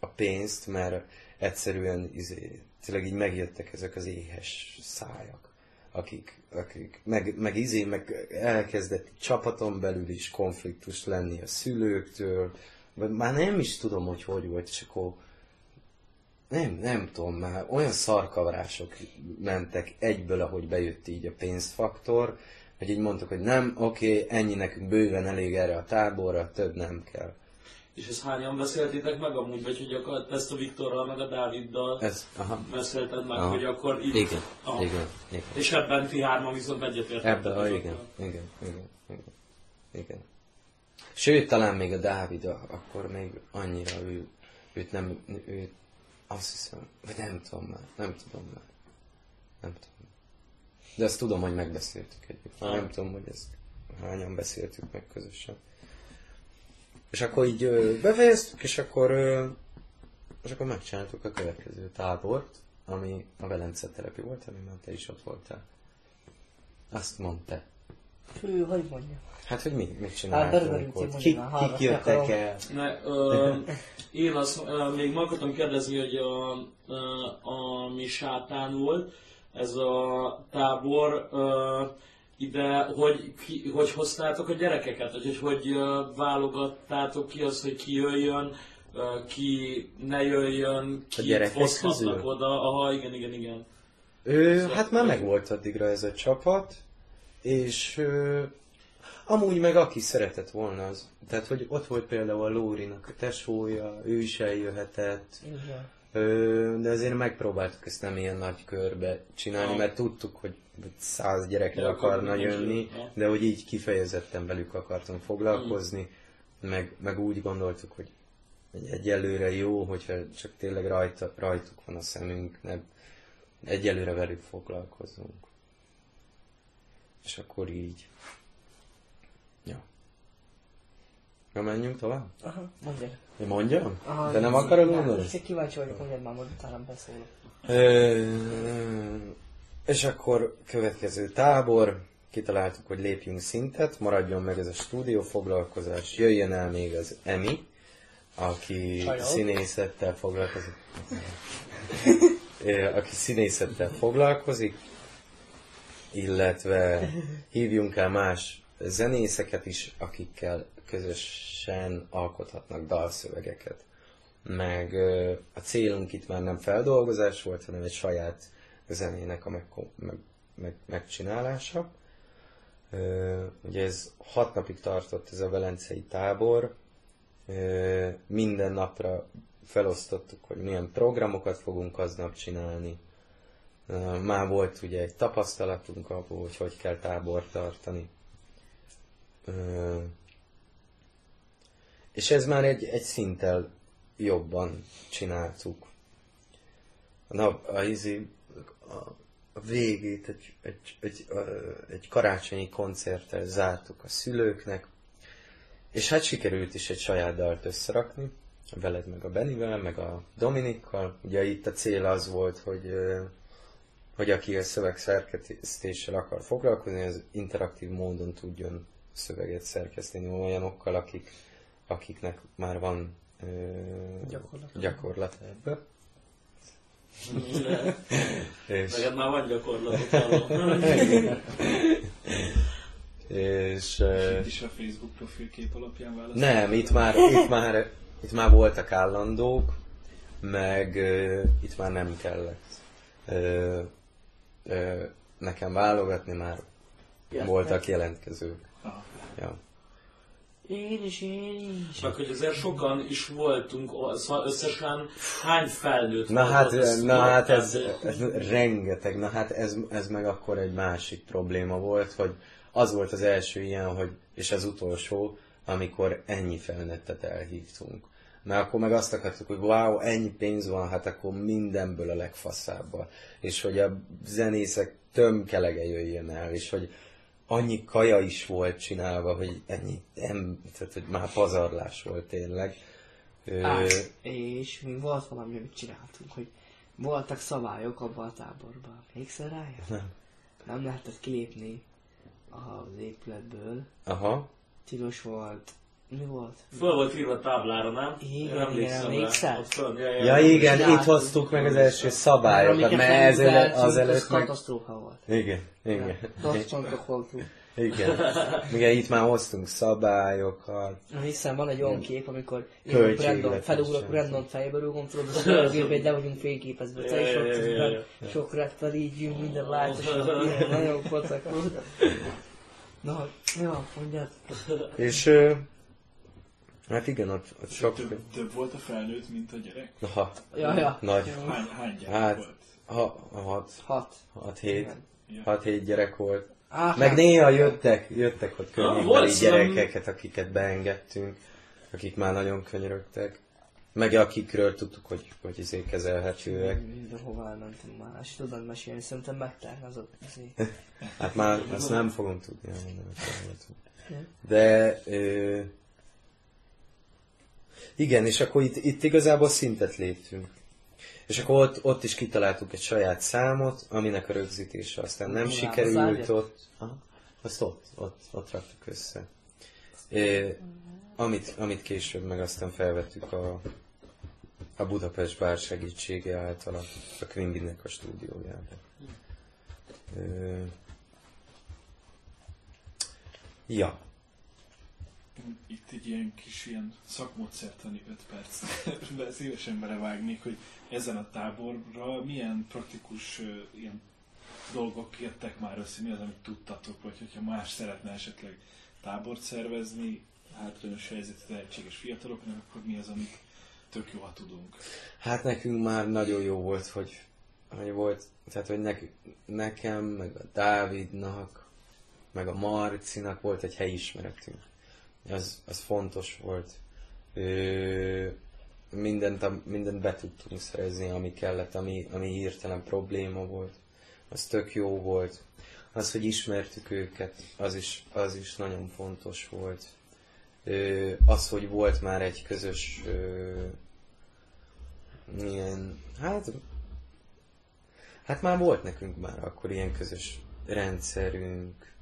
a pénzt, mert egyszerűen izé, tényleg így megjöttek ezek az éhes szájak, akik, akik meg, meg izé, meg elkezdett csapaton belül is konfliktus lenni a szülőktől, vagy már nem is tudom, hogy hogy volt, és akkor nem, nem tudom már, olyan szarkavarások mentek egyből, ahogy bejött így a pénzfaktor, hogy így mondtuk, hogy nem, oké, okay, ennyi nekünk bőven elég erre a táborra, több nem kell. És ezt hányan beszéltétek meg amúgy, vagy hogy akkor ezt a Viktorral, meg a Dáviddal Ez, aha. beszélted meg, Aha. hogy akkor így... Igen, Aha. igen, igen. És ebben ti hárman viszont egyetértettek. Ebben, azokkal. igen, igen, igen, igen, igen. Sőt, talán még a Dávid, a- akkor még annyira ő, őt nem, őt azt hiszem, vagy nem tudom már, nem tudom már, nem tudom. De azt tudom, hogy megbeszéltük együtt. Nem tudom, hogy ezt hányan beszéltük meg közösen. És akkor így ö, befejeztük, és akkor, ö, és akkor megcsináltuk a következő tábort, ami a Velence telepi volt, amiben te is ott voltál. Azt mondta. Hű, hogy mondjam. Hát, hogy mi, mit Hát, csináltunk ott? mondja, Kik, jöttek el? Ne, ö, én azt ö, még meg akartam kérdezni, hogy a, ö, ami sátán volt, ez a tábor, ö, ide, hogy, ki, hogy hoztátok a gyerekeket, hogy, hogy, válogattátok ki az, hogy ki jöjjön, ki ne jöjjön, ki gyerekek hozhatnak oda. Aha, igen, igen, igen. Ő, Szóval- hát már megvolt addigra ez a csapat, és ö, amúgy meg aki szeretett volna az. Tehát, hogy ott volt például a Lórinak a tesója, ő is eljöhetett, Igen. Ö, de azért megpróbáltuk ezt nem ilyen nagy körbe csinálni, Ah. mert tudtuk, hogy hogy száz gyerek el Ja, akkor akarna jönni, de hogy így kifejezetten velük akartunk foglalkozni, meg, meg úgy gondoltuk, hogy, egyelőre jó, hogyha csak tényleg rajta, rajtuk van a szemünk, nem, egyelőre velük foglalkozunk. És akkor így. Ja. Na menjünk tovább? Aha, mondja. Én mondjam? Aha, De nem akarod nem, mondani? Csak kíváncsi vagyok, mondjad már, majd utána beszélek. És akkor következő tábor, kitaláltuk, hogy lépjünk szintet, maradjon meg ez a stúdió foglalkozás, jöjjön el még az EMI, aki Sajnálom. színészettel foglalkozik. Aki színészettel foglalkozik, illetve hívjunk el más zenészeket is, akikkel közösen alkothatnak dalszövegeket. Meg a célunk itt már nem feldolgozás volt, hanem egy saját zenének a meg, meg, meg, megcsinálása. Ugye ez hat napig tartott ez a velencei tábor, minden napra felosztottuk, hogy milyen programokat fogunk aznap csinálni. Már volt ugye egy tapasztalatunk abból, hogy hogy kell tábort tartani. És ez már egy, egy szinttel jobban csináltuk. A, nap, a, izi, a, a végét egy, egy, egy, a, egy karácsonyi koncerttel zártuk a szülőknek, és hát sikerült is egy saját dalt összerakni, veled meg a Benivel, meg a Dominikkal. Ugye itt a cél az volt, hogy, hogy aki a szöveg szerkesztéssel akar foglalkozni, az interaktív módon tudjon szöveget szerkeszteni olyanokkal, akik, akiknek már van ö, Gyakorlat. gyakorlat ebbe. És, Neked már van gyakorlatot, hallom. és Itt is a Facebook profilkép alapján választ. Nem, itt már, itt már, itt már voltak állandók, meg uh, itt már nem kellett uh, uh, nekem válogatni, már Jöttek. voltak jelentkezők. Aha. Ja. Én is, én is. Meg hogy azért sokan is voltunk, szóval összesen hány felnőtt Na volt hát, na hát ez, ez rengeteg, na hát ez, ez meg akkor egy másik probléma volt, hogy az volt az első ilyen, hogy, és az utolsó, amikor ennyi felnőttet elhívtunk. Mert akkor meg azt akartuk, hogy wow, ennyi pénz van, hát akkor mindenből a legfaszábbal. És hogy a zenészek tömkelege jöjjön el, és hogy annyi kaja is volt csinálva, hogy ennyi, nem, tehát hogy már pazarlás volt tényleg. Ö, Á, és mi volt valami, amit csináltunk, hogy voltak szabályok abban a táborban. Emlékszel rája? Nem. Nem lehetett kilépni az épületből. aha, Tilos volt. Mi volt? Föl volt írva a táblára, nem? Igen, Én emlékszem igen, rá. emlékszel? Ott föl, ja, ja, Ja ja. igen, itt hoztuk meg az első szabályokat, mert ez megműveltünk, az előtt meg... katasztrófa volt. Igen, igen. Tartsontok voltunk. Igen. Igen, itt már hoztunk szabályokat. Hiszen van egy olyan kép, amikor én Brandon, felugrok. Brandon fejbe rúgom, tudod, az a gépbe, hogy le vagyunk fényképezve, te is ott ja. sok rettel így jön, minden ilyen nagyon pocak volt. Na, mi van, mondjad? És hát igen, ott, ott sok... Több, több volt a felnőtt, mint a gyerek? Ha, Ja, ja. nagy. Hány, hány gyerek Hát, volt? ha, hat, Hat. hat, hét, Ja. hat, hét gyerek volt. Á, Meg hát. néha jöttek, jöttek ott volt környékbeli gyerekeket, akiket beengedtünk, akik már nagyon könyörögtek. Meg akikről tudtuk, hogy, hogy izé kezelhetőek. Mindenhová elmentem már, és tudod mesélni, szerintem megtárna az ott. izé. Hát már azt nem fogom tudni elmondani. De ö, igen, és akkor itt, itt igazából szintet léptünk. És akkor ott, ott is kitaláltuk egy saját számot, aminek a rögzítése aztán nem áll sikerült az ott. Aha, azt ott, ott, ott raktuk össze. É, amit, amit később meg aztán felvettük a, a Budapest Bár segítsége által a, a Quimbynek a stúdiójába. Ö, ja, Itt egy ilyen kis ilyen szakmódszertani 5 percbe szívesen belevágnék, hogy ezen a táborra milyen praktikus ilyen dolgok jöttek már össze, mi az, amit tudtatok, vagy hogyha más szeretne esetleg tábort szervezni, hátrányos helyzetű tehetséges fiataloknak, akkor mi az, amit tök jó, ha tudunk. Hát nekünk már nagyon jó volt, hogy, hogy volt, tehát hogy nek, nekem, meg a Dávidnak, meg a Marcinak volt egy helyismeretünk. Az, az fontos volt. Ö, mindent, mindent be tudtunk szerezni, ami kellett, ami, ami hirtelen probléma volt. Az tök jó volt. Az, hogy ismertük őket, az is, az is nagyon fontos volt. Ö, az, hogy volt már egy közös ö, ilyen, hát, hát már volt nekünk már akkor ilyen közös rendszerünk,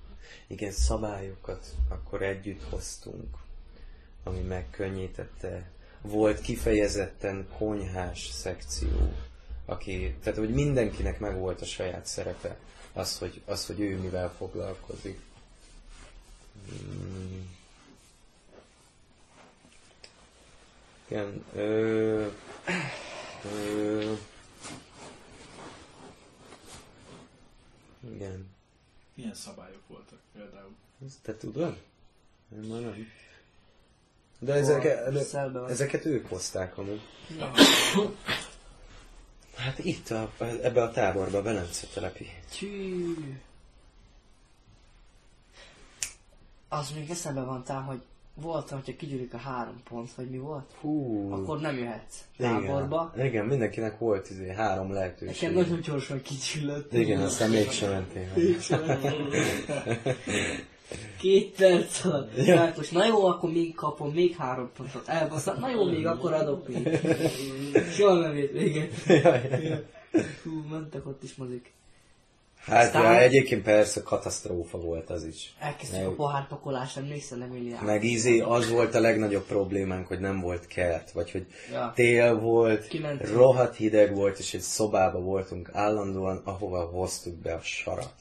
igen, szabályokat akkor együtt hoztunk, ami megkönnyítette volt kifejezetten konyhás szekció, aki, tehát hogy mindenkinek meg volt a saját szerepe, az, hogy, az, hogy ő mivel foglalkozik. Mm. Igen, ö, ö, igen. Milyen szabályok voltak például? Ezt te tudod? Én már nem. De ezeket, ezeket ők hozták amúgy. Hát itt, a, ebbe a táborba, a Velence telepi. Csű. Az még eszembe van tám, hogy volt, hogyha kigyűlik a három pont, vagy mi volt, Hú. akkor nem jöhetsz táborba. Igen, igen, mindenkinek volt izé, három lehetőség. Nekem nagyon gyorsan kigyűlött. Igen, aztán mégsem mentél. Két perc alatt. Ja. Ja. most na jó, akkor még kapom, még három pontot. Elbasztam, na jó, még akkor adok még. Jól nem ért véget. Hú, mentek ott is mozik. Hát Aztán- ja, egyébként persze katasztrófa volt az is. Elkezdtük Meg- a pohárpakolást, emlékszel, nem Emilián? Meg izé, az volt a legnagyobb problémánk, hogy nem volt kert, vagy hogy Ja. tél volt, Kimentünk. rohadt hideg volt, és egy szobába voltunk állandóan, ahova hoztuk be a sarat.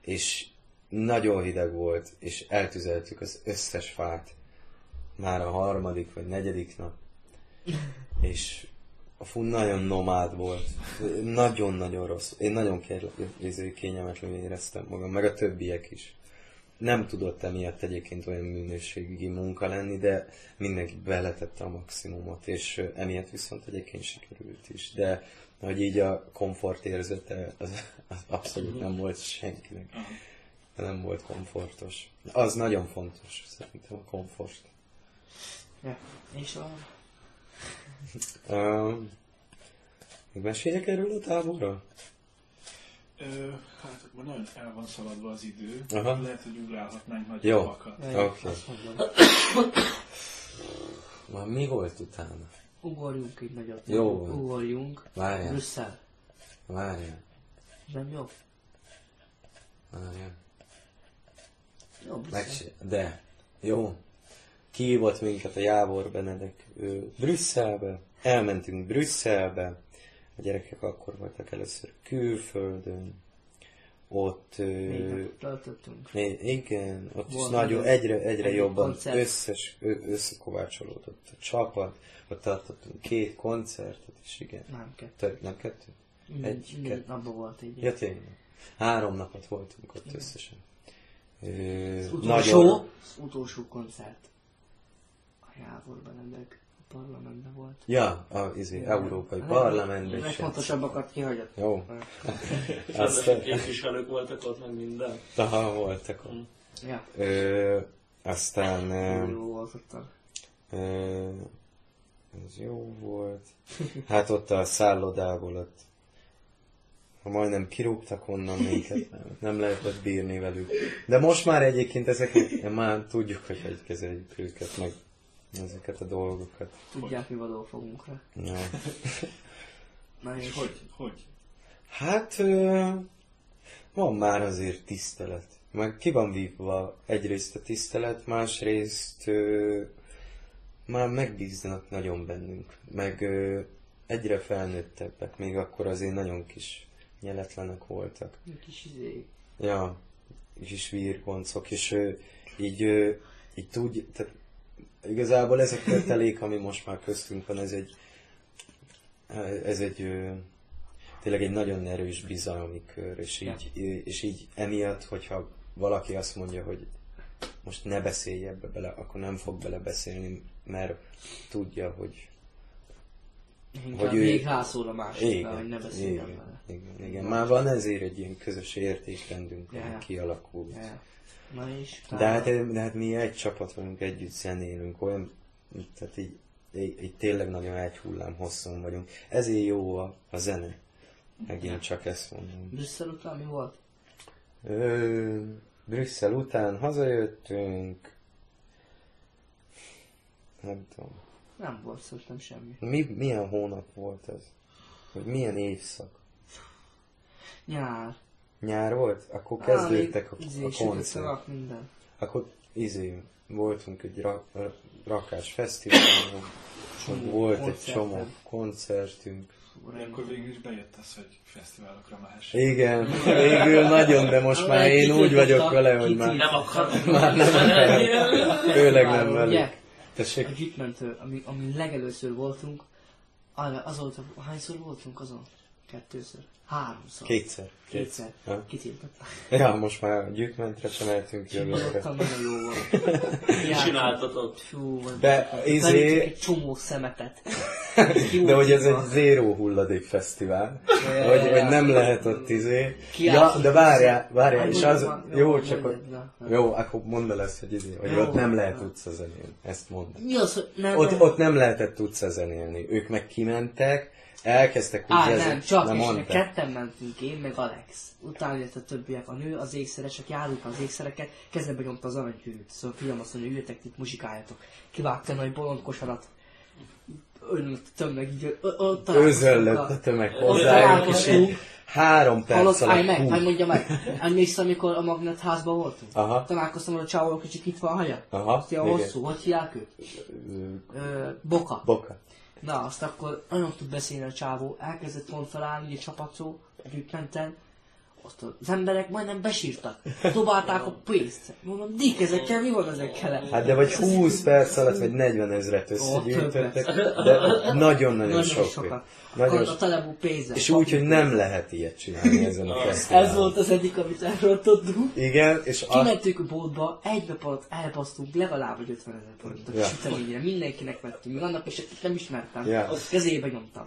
És nagyon hideg volt, és eltüzeltük az összes fát. Már a harmadik vagy negyedik nap. És a fú nagyon nomád volt. Nagyon-nagyon rossz. Én nagyon kérlek, izé, kényelmetlenül éreztem magam, meg a többiek is. Nem tudott emiatt egyébként olyan minőségi munka lenni, de mindenki beletette a maximumot, és emiatt viszont egyébként sikerült is. De hogy így a komfort érzete az, az abszolút nem volt senkinek. Nem volt komfortos. Az nagyon fontos, szerintem a komfort. Ja. És a... Um, még meséljek erről a táborra? Ö, hát már nagyon el van szaladva az idő. Aha. Lehet, hogy ugrálhatnánk nagy Jó. javakat. Ja, Oké. Már mi volt utána? Ugorjunk egy nagyot. Jó van. Ugorjunk. Várjál, Brüsszel. várjál, Nem jó? várjál. Jó, Brüsszel. Megse- de, jó. Kihívott minket a Jávor Benedek ő, Brüsszelbe, elmentünk Brüsszelbe, a gyerekek akkor voltak először külföldön, ott, töltöttünk. igen, ott is nagyon, egy- egyre, egyre egy jobban koncert. összes, ö, összekovácsolódott a csapat, ott tartottunk két koncertet, és igen, Nem, kettő. több, nem kettő? Egy, kettő. napban volt egy. Ja, tényleg. Három napot voltunk ott összesen. Ö, Az utolsó, nagyon, az utolsó koncert. A Jávor Benedek a parlamentben volt. Ja, a izé, Európai A Parlamentben is. legfontosabbakat kihagyott. Jó. Azt Aztán, képviselők voltak ott, meg minden. aha, voltak ott. Ja, Ö, aztán, jó volt ott a... ö, ez jó volt. Hát ott a szállodából ott ha majdnem kirúgtak onnan minket, nem, nem lehetett bírni velük. De most már egyébként ezeket már tudjuk, hogy hogy kezeljük őket, meg ezeket a dolgokat. Tudják, mi vadó fogunk rá. Ja. Na És és hogy? Hogy? Hát van már azért tisztelet. Meg ki van vívva egyrészt a tisztelet, másrészt ö, már megbíznak nagyon bennünk. Meg ö, egyre felnőttebbek, még akkor azért nagyon kis nyeletlenek voltak. egy kis izé... Ja, kis vírgoncok, és ö, így, ö, így tudj, tehát igazából ez a kötelék, ami most már köztünk van, ez egy, ez egy tényleg egy nagyon erős bizalmi kör, és így, és így emiatt, hogyha valaki azt mondja, hogy most ne beszélj ebbe bele, akkor nem fog bele beszélni, mert tudja, hogy Inkább Hogy ő- még rászól a másikra, hogy ne beszéljen igen, vele. igen, igen, már van ezért egy ilyen közös értékrendünk, Ja, ami kialakult. Na és... De hát, de hát mi egy csapat vagyunk, együtt zenélünk, olyan, tehát így, így, így tényleg nagyon egy hullám hosszon vagyunk. Ezért jó a, a zene. Megint csak ezt mondom. Brüsszel után mi volt? Ö, Brüsszel után hazajöttünk. Nem tudom. Nem volt szerintem semmi. Mi, milyen hónap volt ez? Vagy milyen évszak? Nyár. Nyár volt? Akkor kezdődtek a, a koncert. akkor izé, voltunk egy ra, ra- rakás fesztiválon, ott volt egy koncerten. csomó koncertünk. Akkor végül is bejött az, hogy fesztiválokra más. Igen, végül nagyon, de most már én úgy vagyok vele, hogy már, Nem akarok. már nem akar. Főleg nem velük. A Tessék? Jeepmentől, ami, ami legelőször voltunk, arra azóta, hányszor voltunk azon? Kettőször? Háromszor. Kétszer. Kétszer. Kitiltották. Ja, most már gyűjtmentre sem mehetünk jövőre. Csinálottam, nagyon jó volt. Jártam. Csináltatok. Fú, De, izé- egy csomó szemetet. De hogy ez egy zéró hulladék fesztivál, hogy, hogy nem lehet ott izé. Ja, de várjál, várjál, és az, jó, csak jó, akkor mondd el ezt, hogy izé, hogy ott nem lehet utca zenélni, ezt mondd. Mi az, hogy nem? Ott, ott nem lehetett utca zenélni, ők meg kimentek, elkezdtek úgy Á, jezni- nem, csak nem és ketten mentünk, én meg Alex. Utána jött a többiek, a nő, az ékszeresek, járultak az ékszereket, kezembe nyomta az aranygyűrűt. Szóval fiam azt mondja, üljetek itt, muzsikáljatok. Kivágta a nagy bolond kosarat. Ön tömeg így, ott Özöllött a tömeg hozzájuk, és így három perc Hallott, alatt meg, állj mondja meg. Emlékszem, amikor a Magnet házban voltunk? Aha. Találkoztam, a csávók kicsit itt van a haja. Aha, Azt igen. hosszú, hogy hívják őt? Boka. Boka. Na, azt akkor nagyon tud beszélni a csávó, elkezdett pont felállni, egy csapatszó, együttmenten, azt az emberek majdnem besírtak, dobálták a pénzt. Mondom, dik ezekkel, mi van ezekkel? Hát de vagy 20 perc alatt, vagy 40 ezret összegyűjtöttek, de nagyon-nagyon Nagyon sok. sokat. Nagyon a telebú pénzzel. És úgy, hogy nem lehet ilyet csinálni ezen a fesztiválon. Ez volt az egyik, amit elrontottunk. Igen, és a... Kimentünk a boltba, egy nap alatt elbasztunk legalább egy 50 ezer forintot Ja. süteményre. Mindenkinek vettünk, még annak is, akit nem ismertem. Ja. Azt kezébe nyomtam.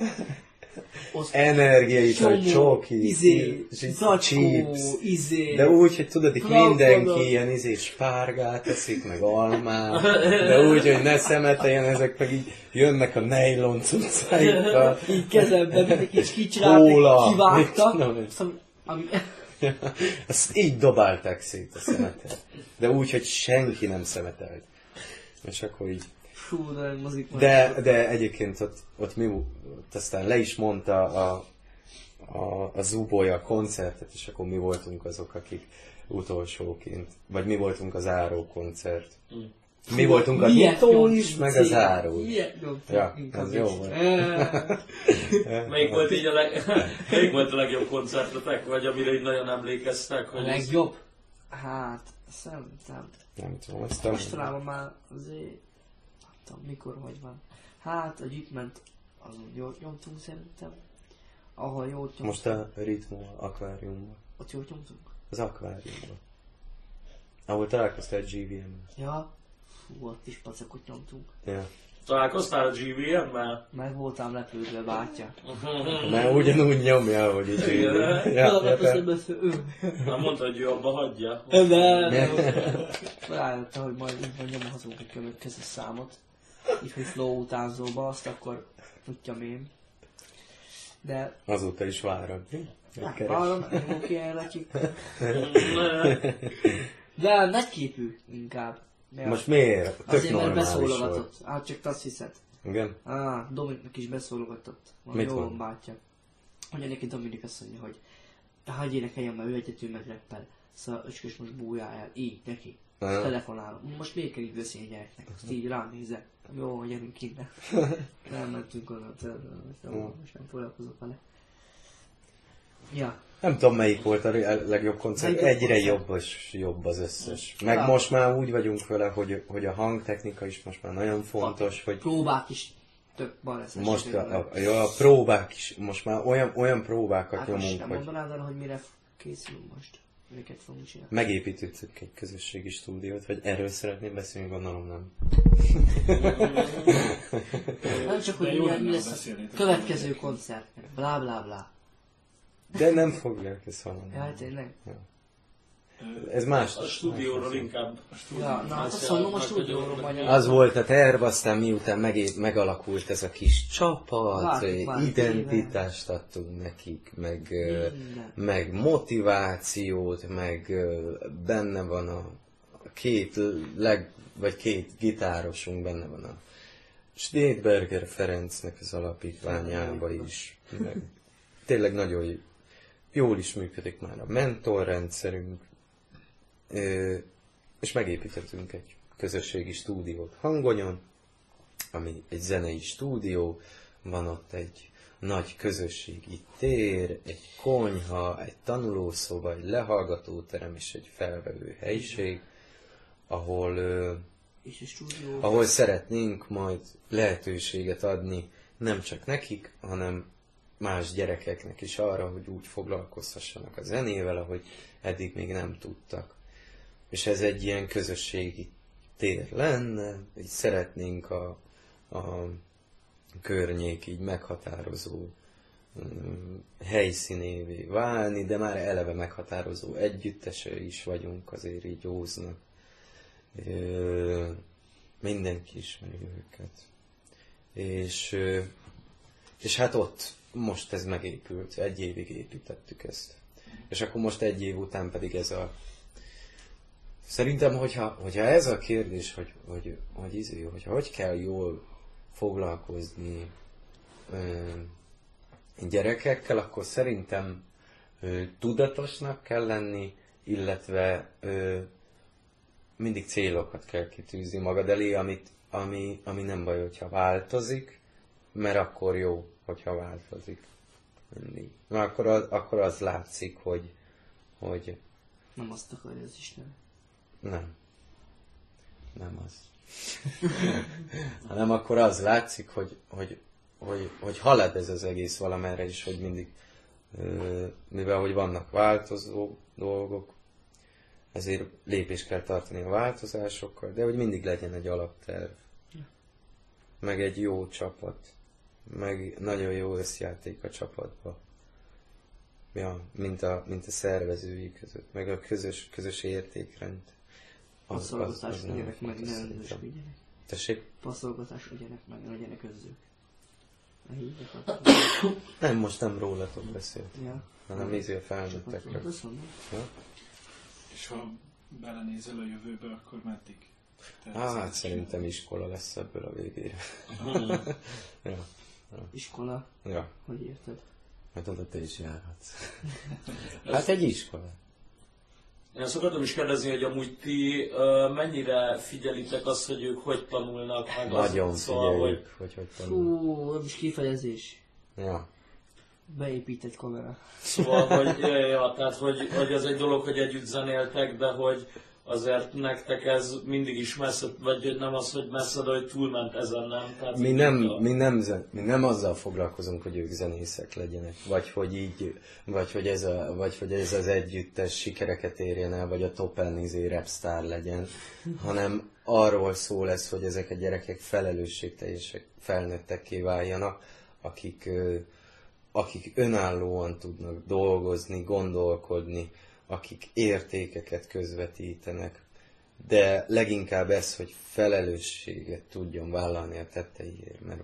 Energiaital, csoki, izé, zacskó, chips. izé. De úgy, hogy tudod, itt mindenki ilyen izé spárgát eszik, meg almát, de úgy, hogy ne szemeteljen, ezek meg így jönnek a nejlon cuccaikkal. így kezembe, mindenki is kicsinálták, kivágtak. Azt, ami, ami, Azt így dobálták szét a szemetet. De úgy, hogy senki nem szemetelt. És akkor így fú, de mozik. De, de egyébként ott, ott mi, ott aztán le is mondta a, a, a Zubolya koncertet, és akkor mi voltunk azok, akik utolsóként, vagy mi voltunk a záró koncert. Mi voltunk a nyitó is, meg a céget? záró is. Miért nyomtunk? Ja, ez jó volt. Melyik volt így a, leg... Melyik volt a legjobb koncertetek, vagy amire így nagyon emlékeztek? A Hogy legjobb? Hát, szerintem. Nem tudom, nem Mostanában már azért, nem tudom, mikor hogy van. Hát, a gyűjtment, azon jól nyomtunk szerintem. Ahol jót nyomtunk, Most a ritmo akváriumban. ott jót nyomtunk. Az akváriumban. Ahol találkoztál GVM-mel. Ja, fú, ott is pacakot nyomtunk. Ja. Találkoztál a GVM-mel? Meg voltam lepődve, bátya. Mert ugyanúgy nyomja, ahogy így. Igen. Ja, ja. Nem mondta, hogy ő abba hagyja. De, rájöttem, hogy majd így van nyomhatunk egy következő számot. Hogy flow utánzóba, azt akkor tudjam én. De, Azóta is várod. hát, várom, ilyen lekik. De nagyképű inkább. Mert Most miért? Tök Azért, mert normális volt. beszólogatott. Hát csak azt hiszed. Igen? Á, Dominiknak is beszólogatott. Van Mit jó mond? van bátya. Mondja neki Dominik azt mondja, hogy hagyj énekeljen, mert ő egyetül meg reppel. Szóval öcskös most bújjáljál. Így, neki. Aha. Telefonálom. Most miért kell így beszélni a gyereknek? Azt így ránézek. Jó, gyerünk innen. nem mentünk oda. Most nem foglalkozok vele. Ja. Nem tudom melyik volt a legjobb koncert, Legjobb egyre koncert. jobb és jobb az összes. Meg Ja. most már úgy vagyunk vele, hogy, hogy a hangtechnika is most már nagyon fontos, hogy Próbák is tök baleszes. most a, a, a, a próbák is, most már olyan, olyan próbákat Hát most nyomunk, nem hogy mondanád el, hogy mire készülünk most? Miket fogunk csinálni? megépítettük egy közösségi stúdiót, vagy erről szeretném beszélni, gondolom nem. Nem csak, hogy mi, mi lesz a következő koncert. Blá blá blá. De nem fogják ezt hallani. Ja, tényleg. Ez más. A stúdióról inkább. Ja, na, hát azt mondom, a stúdióról magyar. Az volt a terv, aztán miután megé- megalakult ez a kis csapat, identitást adtunk nekik, meg, Minden. meg motivációt, meg benne van a a két leg, vagy két gitárosunk benne van a Schneidberger Ferencnek az alapítványába is. Meg tényleg nagyon jól is működik már a mentorrendszerünk. És megépítettünk egy közösségi stúdiót Hangonyon, ami egy zenei stúdió, van ott egy nagy közösségi tér, egy konyha, egy tanulószoba, egy lehallgatóterem és egy felvevő helyiség, ahol, És stúdió. ahol szeretnénk majd lehetőséget adni nem csak nekik, hanem más gyerekeknek is arra, hogy úgy foglalkozhassanak a zenével, ahogy eddig még nem tudtak. És ez egy ilyen közösségi tér lenne, így szeretnénk a, a környék így meghatározó mm, helyszínévé válni, de már eleve meghatározó együttese is vagyunk, azért így józnak. Ö, Mindenki ismeri őket. És, és hát ott most ez megépült, egy évig építettük ezt. És akkor most egy év után pedig ez a... Szerintem, hogyha, hogyha ez a kérdés, hogy, hogy, hogy, izé, hogyha hogy kell jól foglalkozni ö, gyerekekkel, akkor szerintem ö, tudatosnak kell lenni, illetve ö, mindig célokat kell kitűzni magad elé, amit, ami, ami nem baj, hogyha változik, mert akkor jó, hogyha változik. Mindig. Mert akkor az, akkor az látszik, hogy, hogy Nem azt akarja az Isten. Nem. Nem az. Hanem akkor az látszik, hogy, hogy, hogy, hogy halad ez az egész valamerre is, hogy mindig, mivel hogy vannak változó dolgok, ezért lépést kell tartani a változásokkal, de hogy mindig legyen egy alapterv. Meg egy jó csapat. Meg nagyon jó összjáték a csapatba. Ja, mint a, mint a szervezői között, meg a közös, közös értékrend. Passzolgatás legyenek meg, ne szerintem. önzősködjenek. Tessék? Passzolgatás legyenek meg, ne legyenek önzők. Nem, most nem rólatok beszélt, Ja. hanem izé a mondom. Ja? És ha belenézel a jövőbe, akkor meddig? Hát tervezel? szerintem iskola lesz ebből a végére. ja, Iskola, ja. hogy érted? Hát oda te is járhatsz. Hát egy iskola. Én azt akartam is kérdezni, hogy amúgy ti ö, mennyire figyelitek azt, hogy ők hogy tanulnak meg Nagyon azt, szóval, hogy figyeljük, hogy hogy tanul. Fú, nem is kifejezés. Ja. Beépített kamera. Szóval, hogy, ja, ja, tehát, hogy, hogy ez egy dolog, hogy együtt zenéltek, de hogy azért nektek ez mindig is messze, vagy nem az, hogy messze, de hogy túlment ezen, nem? Tehát Mi nem, a- mi, nem, mi nem azzal foglalkozunk, hogy ők zenészek legyenek, vagy hogy így, vagy hogy ez, a, vagy hogy ez az együttes sikereket érjen el, vagy a top izé rapstar legyen, hanem arról szól ez, hogy ezek a gyerekek felelősségteljesek, felnőttekké váljanak, akik, akik önállóan tudnak dolgozni, gondolkodni, akik értékeket közvetítenek, de leginkább ez, hogy felelősséget tudjon vállalni a tetteiért, mert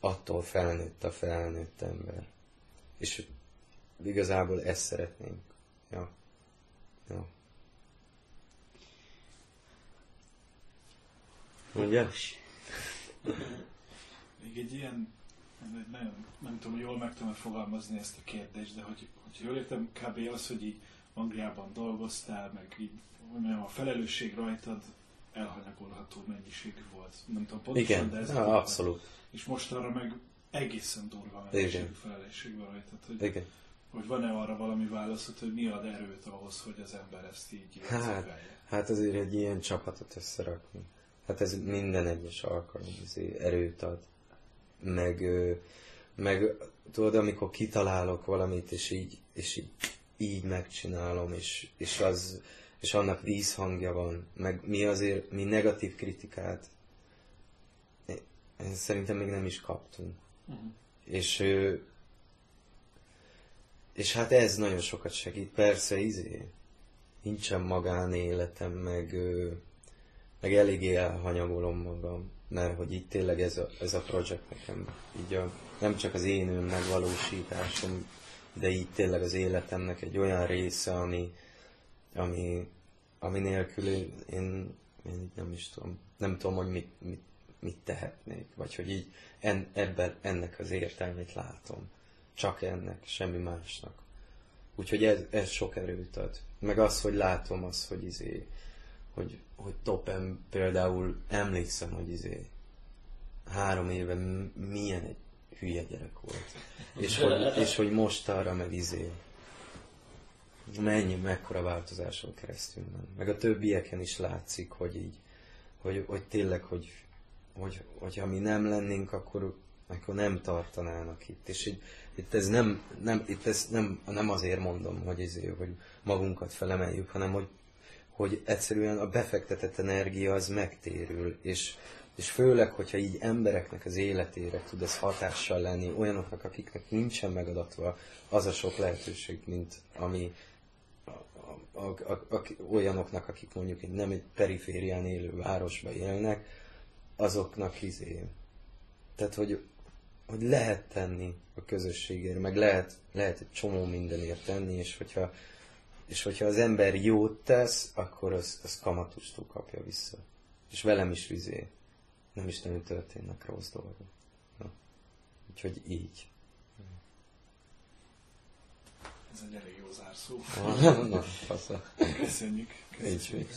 attól felnőtt a felnőtt ember. És igazából ezt szeretnénk. Ja. Ja. Ugye? Még egy ilyen, nagyon, nem tudom, jól meg tudom fogalmazni ezt a kérdést, de hogy, hogy jól értem, kb. az, hogy így Angliában dolgoztál, meg így, hogy mondjam, a felelősség rajtad elhanyagolható mennyiségű volt. Nem tudom pontosan, Igen, de ez így- abszolút. És most arra meg egészen durva mennyiségű felelősség van rajtad, hogy, Igen. hogy van-e arra valami válaszod, hogy mi ad erőt ahhoz, hogy az ember ezt így Hát, hát azért egy ilyen csapatot összerakni. Hát ez minden egyes alkalom azért erőt ad. Meg, meg tudod, amikor kitalálok valamit, és így, és így, így megcsinálom, és, és, az, és annak vízhangja van, meg mi azért, mi negatív kritikát eh, szerintem még nem is kaptunk. Mhm. És, és hát ez nagyon sokat segít. Persze, izé, nincsen magánéletem, meg, meg eléggé elhanyagolom magam, mert hogy itt tényleg ez a, ez a projekt nekem, így a, nem csak az én önmegvalósításom, de így tényleg az életemnek egy olyan része, ami, ami, ami nélkül én, én, nem is tudom, nem tudom, hogy mit, mit, mit tehetnék, vagy hogy így en, ebben, ennek az értelmét látom. Csak ennek, semmi másnak. Úgyhogy ez, ez sok erőt ad. Meg az, hogy látom az, hogy izé, hogy, hogy topen például emlékszem, hogy izé három éve milyen egy hülye gyerek volt. És hogy, és hogy most arra meg izé mennyi, mekkora változáson keresztül ment. Meg a többieken is látszik, hogy így, hogy, hogy tényleg, hogy, hogy, hogyha mi nem lennénk, akkor, akkor nem tartanának itt. És így, itt ez nem, nem, itt ez nem, nem azért mondom, hogy, izé, hogy magunkat felemeljük, hanem hogy, hogy egyszerűen a befektetett energia az megtérül, és, és főleg, hogyha így embereknek az életére tud ez hatással lenni, olyanoknak, akiknek nincsen megadatva az a sok lehetőség, mint ami a, a, a, a, olyanoknak, akik mondjuk egy, nem egy periférián élő városba élnek, azoknak izé. Tehát, hogy, hogy lehet tenni a közösségért, meg lehet, lehet egy csomó mindenért tenni, és hogyha, és hogyha az ember jót tesz, akkor az, az kamatustól kapja vissza. És velem is vizé nem is nagyon történnek rossz dolgok. Na. Úgyhogy így. Ez egy elég jó zárszó. Na, na fasza. Köszönjük. Köszönjük. Köszönjük.